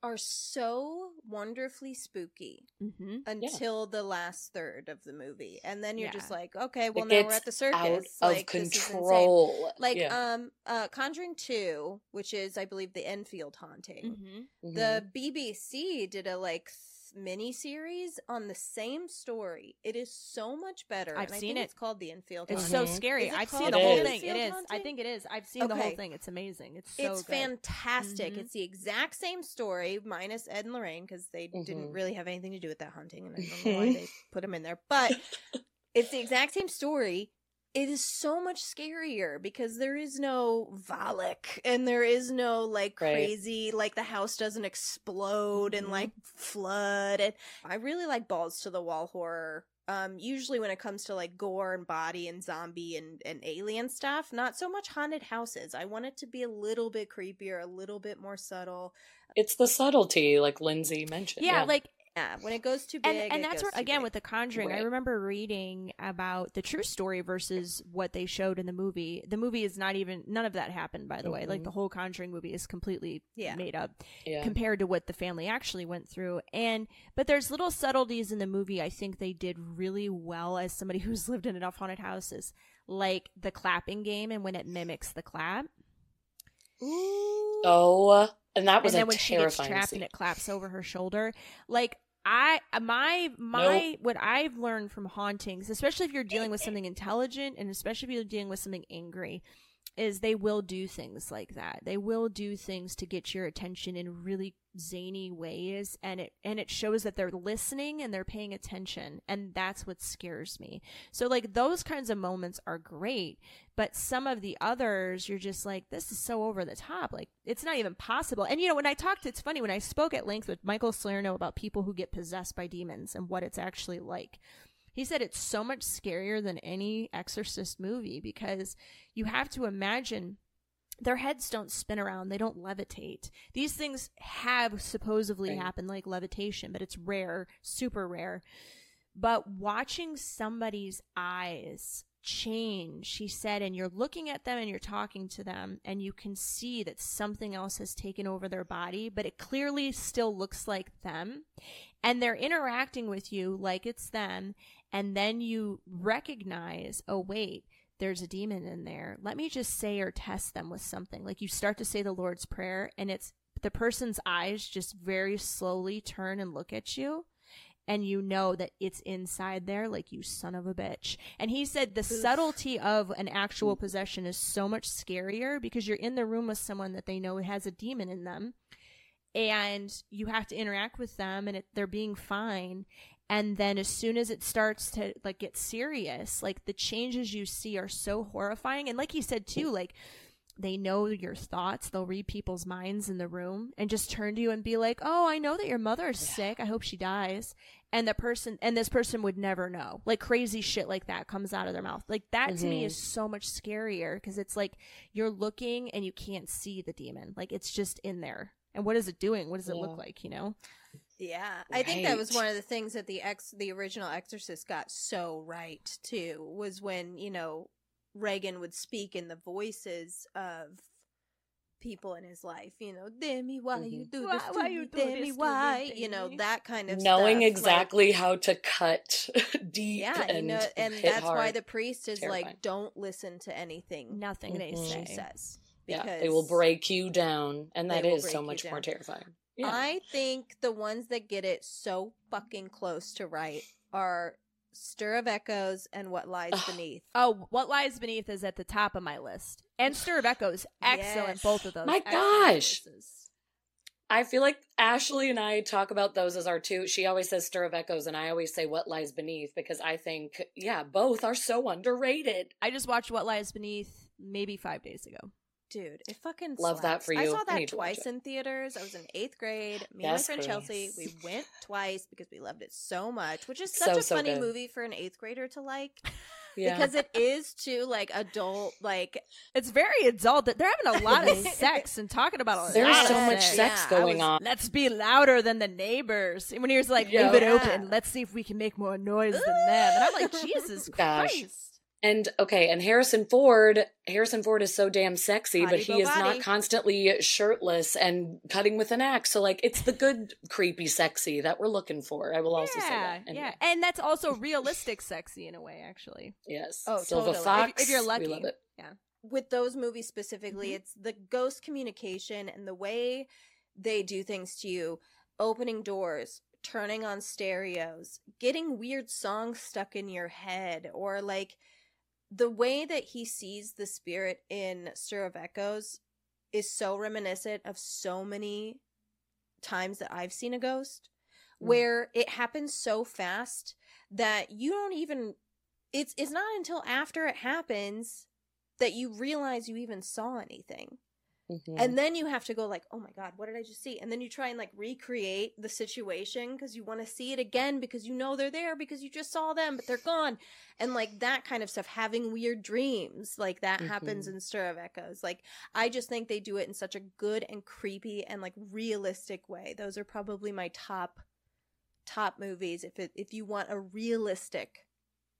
are so wonderfully spooky hmm until the last third of the movie, and then you're just like, okay, well now we're at the circus. out of like, insane. control. Like yeah. um uh Conjuring 2, which is I believe the Enfield haunting. hmm Mhm. The BBC did a like mini series on the same story. It is so much better. I've and I seen think it. It's called the Enfield. It's Haunting. so Mhm. scary. It I've seen the the whole Enfield thing. It is. I think it is. I've seen the whole thing. It's amazing. It's so it's good. fantastic. Mhm. It's the exact same story minus Ed and Lorraine because they didn't Mhm. really have anything to do with that hunting, and I don't know why they *laughs* put them in there. But *laughs* it's the exact same story. It is so much scarier because there is no Valak and there is no like Right. crazy like the house doesn't explode and Mhm. like flood. And I really like balls to the wall horror. Um, usually when it comes to like gore and body and zombie and, and alien stuff, not so much haunted houses. I want it to be a little bit creepier, a little bit more subtle. it's the subtlety, like Lindsey mentioned. yeah, like Yeah, when it goes too and big, and it that's where again big. with the Conjuring. I remember reading about the true story versus what they showed in the movie. The movie is not even none of that happened. By the way, like Mhm. the whole Conjuring movie is completely Yeah. made up yeah. compared to what the family actually went through. And but there's little subtleties in the movie. I think they did really well as somebody *laughs* who's lived in enough haunted houses, like the clapping game and when it mimics the clap. Ooh. oh, and that was and then a when she gets trapped scene. and it claps over her shoulder like i my my what i've learned from hauntings especially if you're dealing with something intelligent and especially if you're dealing with something angry is they will do things like that. They will do things to get your attention in really zany ways and it and it shows that they're listening and they're paying attention and that's what scares me. So like those kinds of moments are great but some of the others you're just like this is so over the top. Like it's not even possible. And you know when i talked it's funny when i spoke at length with michael salerno about people who get possessed by demons and what it's actually like he said it's so much scarier than any exorcist movie because you have to imagine their heads don't spin around they don't levitate. These things have supposedly Right. happened like levitation but it's rare super rare. But watching somebody's eyes change he said and you're looking at them and you're talking to them and you can see that something else has taken over their body but it clearly still looks like them. And they're interacting with you like it's them and then you recognize oh wait there's a demon in there. Let me just say or test them with something. Like you start to say the lord's prayer and it's the person's eyes just very slowly turn and look at you and you know that it's inside there like you son of a bitch. And he said the subtlety of an actual possession is so much scarier because you're in the room with someone that they know has a demon in them and you have to interact with them and it, they're being fine and then as soon as it starts to like get serious like the changes you see are so horrifying. And like he said too like they know your thoughts. They'll read people's minds in the room and just turn to you and be like oh i know that your mother is sick. I hope she dies. And the person and this person would never know. Like crazy shit like that comes out of their mouth. Like that to me Mhm. is so much scarier because it's like you're looking and you can't see the demon. Like it's just in there. And what is it doing? What does it look like you know Yeah, I think that was one of the things that the ex the original Exorcist got so right too was when you know Regan would speak in the voices of people in his life. You know, Dimmy, why you Mhm. do Why- this to why me? you do Dimmy, this to me, why? You know that kind of Knowing stuff, like- exactly how to cut *laughs* deep yeah, and you know, and hit that's why the priest is Terrifying. like, don't listen to anything Nothing they Mhm. say. she says. yeah, Because they will break you down, and They that will is break so much more terrifying. Yeah. I think the ones that get it so fucking close to right are Stir of Echoes and What Lies Ugh. Beneath. Oh, What Lies Beneath is at the top of my list. And Stir of Echoes, excellent. Yes. Both of those. My gosh. choices. I feel like Ashley and I talk about those as our two. She always says Stir of Echoes, and I always say What Lies Beneath because I think, yeah, both are so underrated. I just watched What Lies Beneath maybe five days ago. Dude, it fucking Love that slaps. for I saw that watch twice in theaters. I was in eighth grade. Me Yes, and my friend Chelsea, we went *laughs* twice because we loved it so much, which is So, such a so funny good. movie for an eighth grader to like *laughs* Yeah. because it is too like adult, like It's very adult. That They're having a lot of *laughs* sex and talking about a There's lot so of much sex. Yeah, I going was- on. Let's be louder than the neighbors. And when he was like, Yeah. leave it open. Let's see if we can make more noise than them. And I'm like, Jesus Gosh. Christ. And okay, and Harrison Ford, Harrison Ford is so damn sexy, Body but he is body. not constantly shirtless and cutting with an axe. So like it's the good creepy sexy that we're looking for. I will also say yeah, that. yeah. And that's also realistic sexy in a way, actually. Yes. Oh, Silva totally. If- Fox. if you're We lucky. love it. with those movies specifically, Mm-hmm. Mhm. it's the ghost communication and the way they do things to you, opening doors, turning on stereos, getting weird songs stuck in your head, or like the way that he sees the spirit in Stir of Echoes is so reminiscent of so many times that I've seen a ghost Mm. where it happens so fast that you don't even it's it's not until after it happens that you realize you even saw anything. Mhm. And then you have to go like, "Oh my god, what did I just see?" And then you try and like recreate the situation cuz you want to see it again because you know they're there because you just saw them but they're gone. And like that kind of stuff having weird dreams, like that happens Mhm. in Stir of Echoes. Like I just think they do it in such a good and creepy and like realistic way. Those are probably my top top movies if it if you want a realistic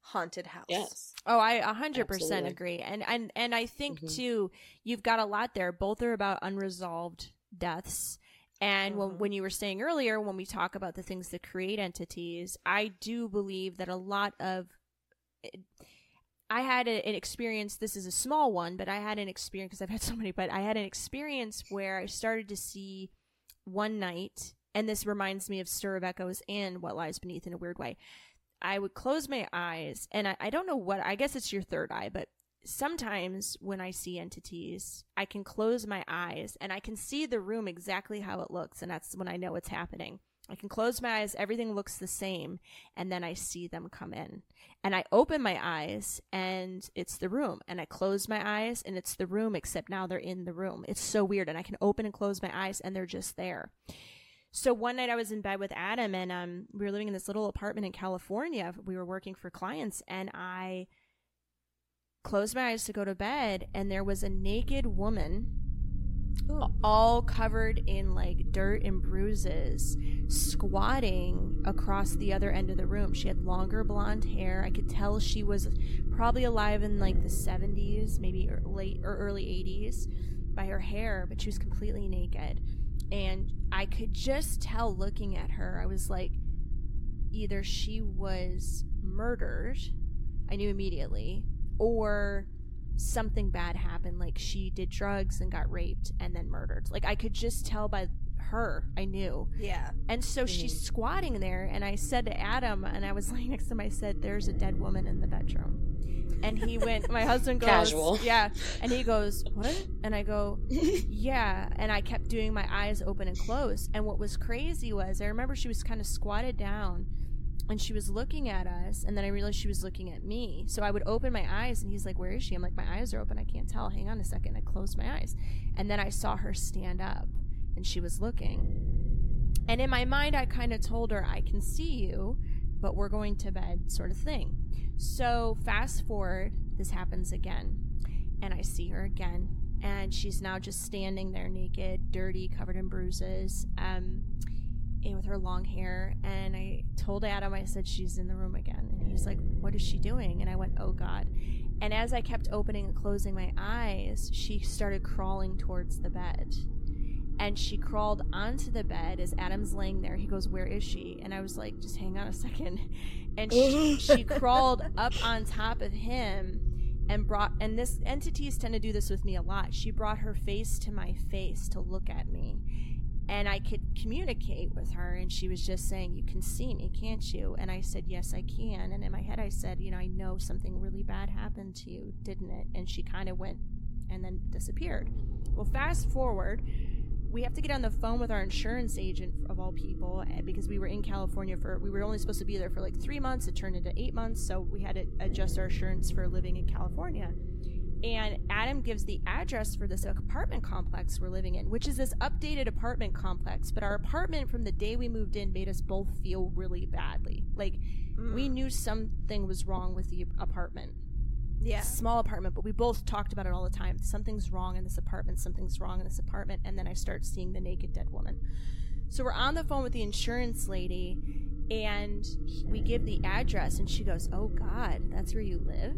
haunted house. yes. Oh, I a hundred percent Absolutely. agree, and and and I think Mhm. too, you've got a lot there. Both are about unresolved deaths, and when Mhm. when you were saying earlier, when we talk about the things that create entities, I do believe that a lot of I had a, an experience. This is a small one, but I had an experience because I've had so many. But I had an experience where I started to see one night, and this reminds me of Stir of Echoes and What Lies Beneath in a weird way. I would close my eyes, and I, I don't know what. I guess it's your third eye, but sometimes when I see entities, I can close my eyes and I can see the room exactly how it looks, and that's when I know it's happening. I can close my eyes, everything looks the same, and then I see them come in. And I open my eyes and it's the room. And I close my eyes and it's the room, except now they're in the room. It's so weird. And I can open and close my eyes and they're just there. So one night I was in bed with Adam and um, we were living in this little apartment in California. We were working for clients and I closed my eyes to go to bed and there was a naked woman all covered in like dirt and bruises squatting across the other end of the room. She had longer blonde hair. I could tell she was probably alive in like the 70s maybe late or early 80s by her hair but she was completely naked and i could just tell looking at her i was like either she was murdered i knew immediately or something bad happened like she did drugs and got raped and then murdered. Like i could just tell by her i knew. Yeah. and so she's mm-hmm. squatting there and i said to adam and i was *laughs* laying next to him i said there's a dead woman in the bedroom and he went my husband goes Casual. yeah. And he goes what? And i go yeah. And i kept doing my eyes open and closed. And what was crazy was i remember she was kind of squatted down and she was looking at us. And then i realized she was looking at me. So i would open my eyes and he's like where is she? I'm like my eyes are open. I can't tell. Hang on a second. I closed my eyes. And then i saw her stand up and she was looking. And in my mind i kind of told her i can see you but we're going to bed sort of thing. So fast forward this happens again and i see her again and she's now just standing there naked dirty covered in bruises um and with her long hair and i told adam i said she's in the room again. And he's like what is she doing? And i went oh god. And as I kept opening and closing my eyes, she started crawling towards the bed. And she crawled onto the bed as Adam's laying there. He goes, Where is she? And I was like, Just hang on a second. *laughs* And she, she *laughs* crawled up on top of him and brought, and this entities tend to do this with me a lot. She brought her face to my face to look at me and I could communicate with her and she was just saying you can see me can't you and I said yes I can and in my head I said you know I know something really bad happened to you didn't it and she kind of went and then disappeared well fast forward we have to get on the phone with our insurance agent of all people eh, because we were in California for we were only supposed to be there for like 3 months it turned into 8 months so we had to adjust our insurance for living in California and Adam gives the address for this apartment complex we're living in, which is this updated apartment complex. But our apartment from the day we moved in made us both feel really badly. Like mm. we knew something was wrong with the apartment. Yeah. Small apartment, but we both talked about it all the time. Something's wrong in this apartment, something's wrong in this apartment. And then I start seeing the naked dead woman. So we're on the phone with the insurance lady and we give the address and she goes, Oh God, that's where you live?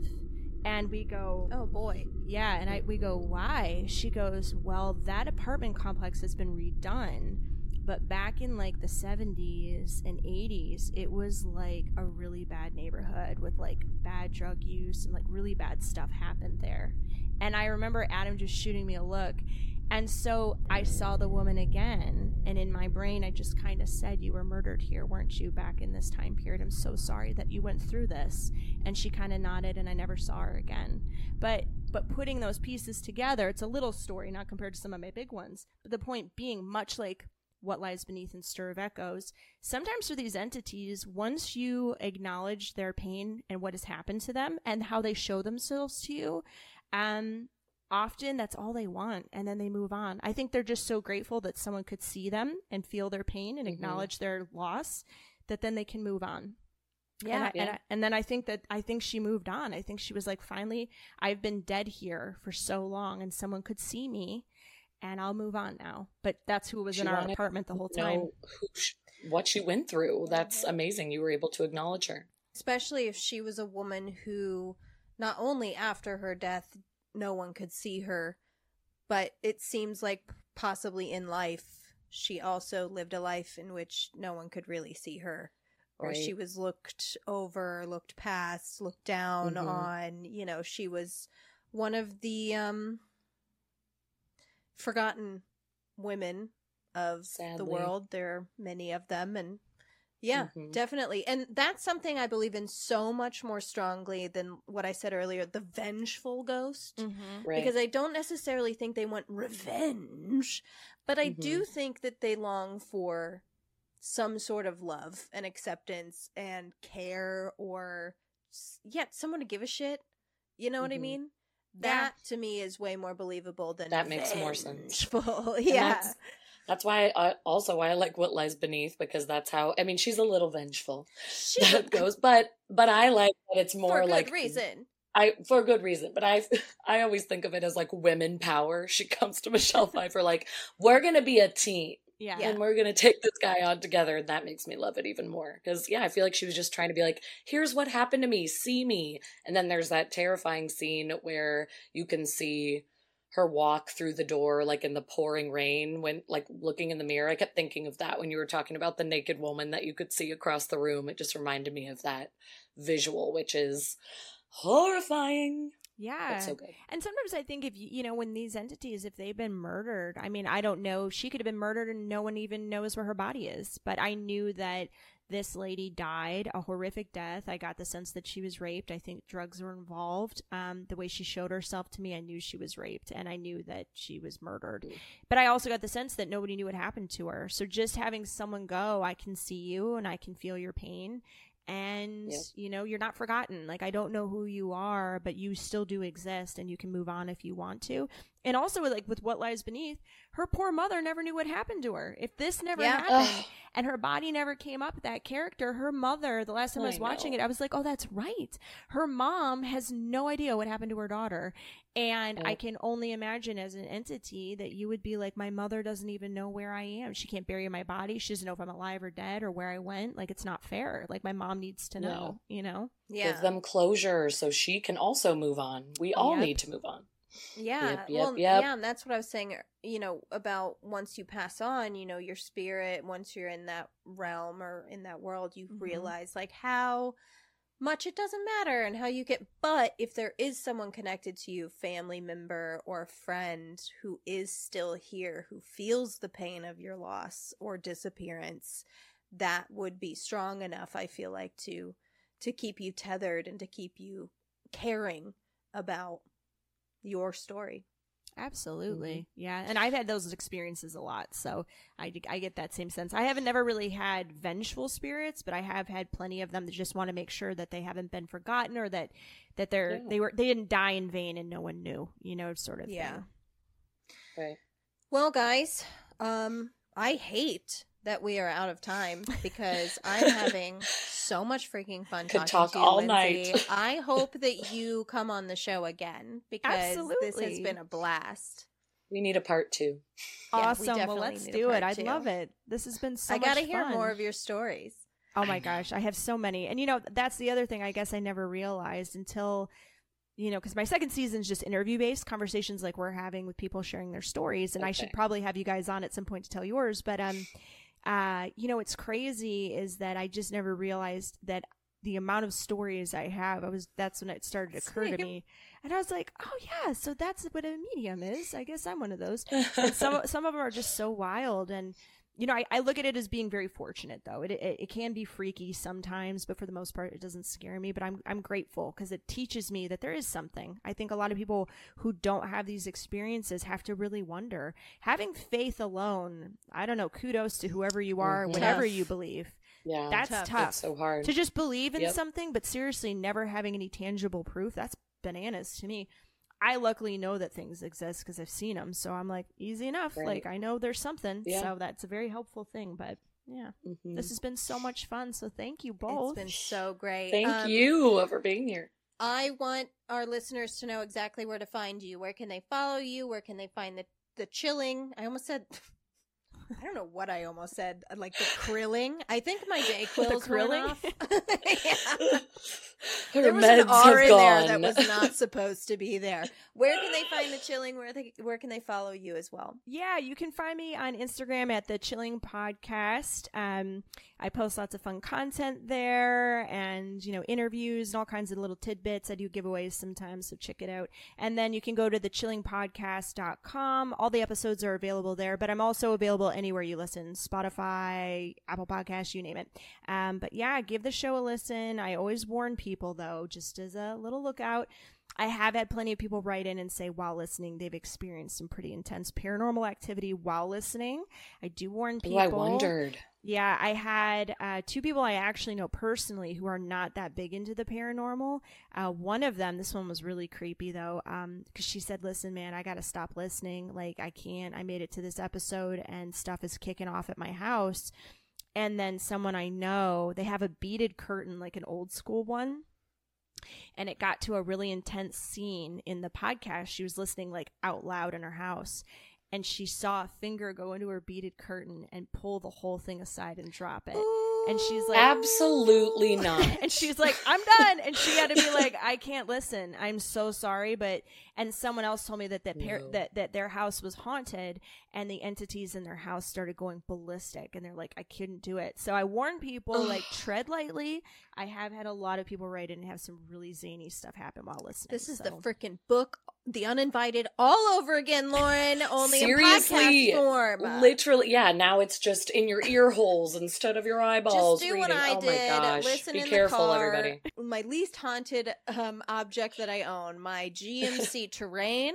and we go oh boy yeah and i we go why she goes well that apartment complex has been redone but back in like the 70s and 80s it was like a really bad neighborhood with like bad drug use and like really bad stuff happened there and i remember adam just shooting me a look and so I saw the woman again, and in my brain, I just kind of said, You were murdered here, weren't you, back in this time period? I'm so sorry that you went through this. And she kind of nodded, and I never saw her again. But but putting those pieces together, it's a little story, not compared to some of my big ones. But the point being, much like what lies beneath and stir of echoes, sometimes for these entities, once you acknowledge their pain and what has happened to them and how they show themselves to you, um, often that's all they want and then they move on. I think they're just so grateful that someone could see them and feel their pain and mm-hmm. acknowledge their loss that then they can move on. Yeah, and, I, yeah. And, I, and, then I think that I think she moved on. I think she was like, finally, I've been dead here for so long, and someone could see me, and I'll move on now. But that's who was she in our apartment the whole time. She, what she went through. That's amazing. You were able to acknowledge her, especially if she was a woman who, not only after her death, no one could see her, but it seems like possibly in life she also lived a life in which no one could really see her or right. she was looked over, looked past, looked down mm-hmm. on, you know, she was one of the um forgotten women of Sadly. the world. There are many of them and yeah, mm-hmm. definitely. And that's something I believe in so much more strongly than what I said earlier the vengeful ghost. Mm-hmm. Right. Because I don't necessarily think they want revenge, but I mm-hmm. do think that they long for some sort of love and acceptance and care or, yeah, someone to give a shit. You know what I mm-hmm. mean? That yeah. to me is way more believable than that makes more sense. *laughs* yeah. That's why I also why I like what lies beneath because that's how I mean she's a little vengeful. She, *laughs* that goes, but but I like that it's more for like reason. I for a good reason, but I *laughs* I always think of it as like women power. She comes to Michelle Pfeiffer like we're gonna be a team. Yeah. And we're going to take this guy on together. And that makes me love it even more. Because, yeah, I feel like she was just trying to be like, here's what happened to me. See me. And then there's that terrifying scene where you can see her walk through the door like in the pouring rain when like looking in the mirror i kept thinking of that when you were talking about the naked woman that you could see across the room it just reminded me of that visual which is horrifying yeah. so good. And sometimes I think if you, you know, when these entities, if they've been murdered, I mean, I don't know, she could have been murdered and no one even knows where her body is. But I knew that this lady died a horrific death. I got the sense that she was raped. I think drugs were involved. Um, the way she showed herself to me, I knew she was raped and I knew that she was murdered. But I also got the sense that nobody knew what happened to her. So just having someone go, I can see you and I can feel your pain. And, yeah. you know, you're not forgotten. Like, I don't know who you are, but you still do exist and you can move on if you want to. And also like with what lies beneath her poor mother never knew what happened to her if this never Yeah. happened Ugh. and her body never came up that character her mother the last time i I was watching it i was like oh that's right her mom has no idea what happened to her daughter and i can only imagine as an entity that you would be like my mother doesn't even know where i am she can't bury my body she doesn't know if i'm alive or dead or where i went like it's not fair like my mom needs to know No. you know Yeah. Give them closure so she can also move on. We all Yep. need to move on. Yeah. Yep, yep, well, yep. yeah, and that's what I was saying, er, you know, about once you pass on, you know, your spirit, once you're in that realm or in that world, you Mhm. realize like how much it doesn't matter and how you get but if there is someone connected to you, family member or friend who is still here who feels the pain of your loss or disappearance, that would be strong enough I feel like to to keep you tethered and to keep you caring about your story. Absolutely. Yeah. And I've had those experiences a lot. So I, I get that same sense. I haven't never really had vengeful spirits, but I have had plenty of them that just want to make sure that they haven't been forgotten or that, that they're, Yeah. they were, they didn't die in vain and no one knew, you know, sort of Yeah. thing. Right. Well, guys, um, I hate that we are out of time because I'm *laughs* having so much freaking fun Could talking talk to you, all Lindsey. night. *laughs* I hope that you come on the show again because this has been a blast. We need a part two. Yeah, we awesome. well, let's do it. I'd two. love it. This has been so I got to hear fun. more of your stories. Oh my know. gosh, I have so many. And you know, that's the other thing I guess I never realized until you know, because my second season is just interview based conversations like we're having with people sharing their stories. And I should probably have you guys on at some point to tell yours. But um uh, you know, what's crazy is that I just never realized that the amount of stories I have, I was that's when it started to occur to me. And I was like, Oh yeah, so that's what a medium is. I guess I'm one of those and *laughs* some some of them are just so wild and you know I, I look at it as being very fortunate though it, it it can be freaky sometimes but for the most part it doesn't scare me but i'm i'm grateful because it teaches me that there is something i think a lot of people who don't have these experiences have to really wonder having faith alone i don't know kudos to whoever you are Mhm. whatever you believe yeah. that's Tough. tough, It's so hard. to just believe in Yep. something but seriously never having any tangible proof that's bananas to me i luckily know that things exist because i've seen them so i'm like easy enough Right. like i know there's something Yeah. so that's a very helpful thing but yeah Mhm. this has been so much fun so thank you both It's been so great. Thank Um, you for being here. I want our listeners to know exactly where to find you. Where can they follow you? Where can they find the the chilling? I almost said. *laughs* I don't know what I almost said. Like the krilling. I think my day *laughs* quills krilling? off. *laughs* *laughs* yeah. Her There was meds an R in there that was not supposed to be there. Where can they find the chilling? Where they where can they follow you as well? yeah you can find me on instagram at the chilling podcast um i post lots of fun content there and you know interviews and all kinds of little tidbits i do giveaways sometimes so check it out and then you can go to the chillingpodcast.com all the episodes are available there but i'm also available anywhere you listen spotify apple Podcasts, you name it um but yeah give the show a listen i always warn people though just as a little lookout I have had plenty of people write in and say while listening they've experienced some pretty intense paranormal activity while listening. I do warn people. Oh, I wondered. Yeah, I had uh, two people I actually know personally who are not that big into the paranormal. Uh, one of them, this one was really creepy though, because she said, "Listen, man, I got to stop listening. Like, I can't. I made it to this episode, and stuff is kicking off at my house." And then someone I know, they have a beaded curtain, like an old school one and it got to a really intense scene in the podcast she was listening like out loud in her house and she saw a finger go into her beaded curtain and pull the whole thing aside and drop it. And she's like Absolutely *laughs* not. and she's like i'm done. And she had to be like i can't listen. I'm so sorry. But and someone else told me that that, par- No. that that their house was haunted and the entities in their house started going ballistic and they're like i couldn't do it. So i warn people like tread lightly. I have had a lot of people write in and have some really zany stuff happen while listening This is the freaking book, The Uninvited, all over again, Lauren. Only Seriously, in podcast form. Literally, yeah. Now it's just in your ear holes instead of your eyeballs. Just do reading. what I oh did. my gosh! Listen Be in careful, the car. everybody. My least haunted um, object that I own, my GMC *laughs* Terrain.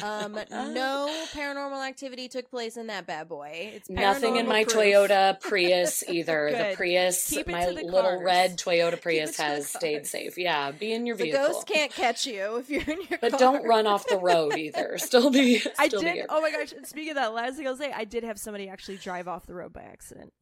Um, no paranormal activity took place in that bad boy. It's Nothing in my proof. Toyota *laughs* Prius either. the Prius, my the little cars. red Toyota Prius has stayed safe. Yeah, be in your The vehicle. ghost can't catch you if you're in your but car. don't run off the road either. *laughs* Still be. Still I did. here. Oh my gosh! Speaking of that, last thing I'll say, I did have somebody actually drive off the road by accident.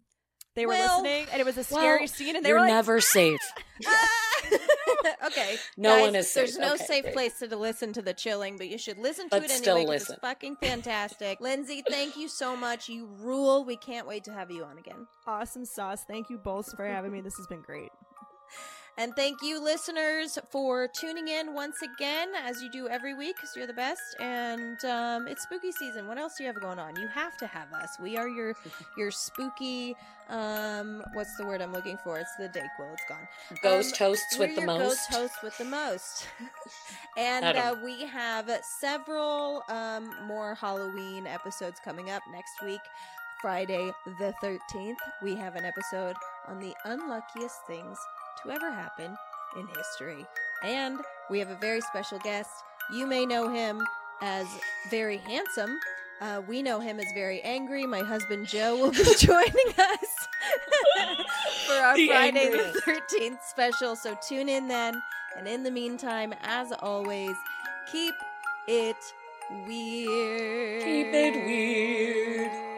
They were Well- listening, and it was a scary Well, scene, and they were like, never ah! safe. *laughs* Ah! *laughs* okay. No guys, one is There's safe. no Okay, safe great. place to listen to the chilling, but you should listen to But it anyway. listen. It's fucking fantastic. Lindsey, thank you so much. You rule. We can't wait to have you on again. "Awesome sauce! Thank you both for having me. This has been great." And thank you, listeners, for tuning in once again, as you do every week, because you're the best. And um, it's spooky season. What else do you have going on? You have to have us. We are your *laughs* your spooky. Um, what's the word I'm looking for? It's the Dayquil. It's gone. Ghost Um, hosts with the most. Ghost hosts with the most. *laughs* and uh, we have several um, more Halloween episodes coming up next week. Friday the 13th, we have an episode on the unluckiest things to ever happen in history. And we have a very special guest. You may know him as very handsome. Uh, we know him as very angry. My husband Joe will be *laughs* joining us *laughs* for our The Friday angriest. the 13th special. So tune in then. And in the meantime, as always, keep it weird. Keep it weird.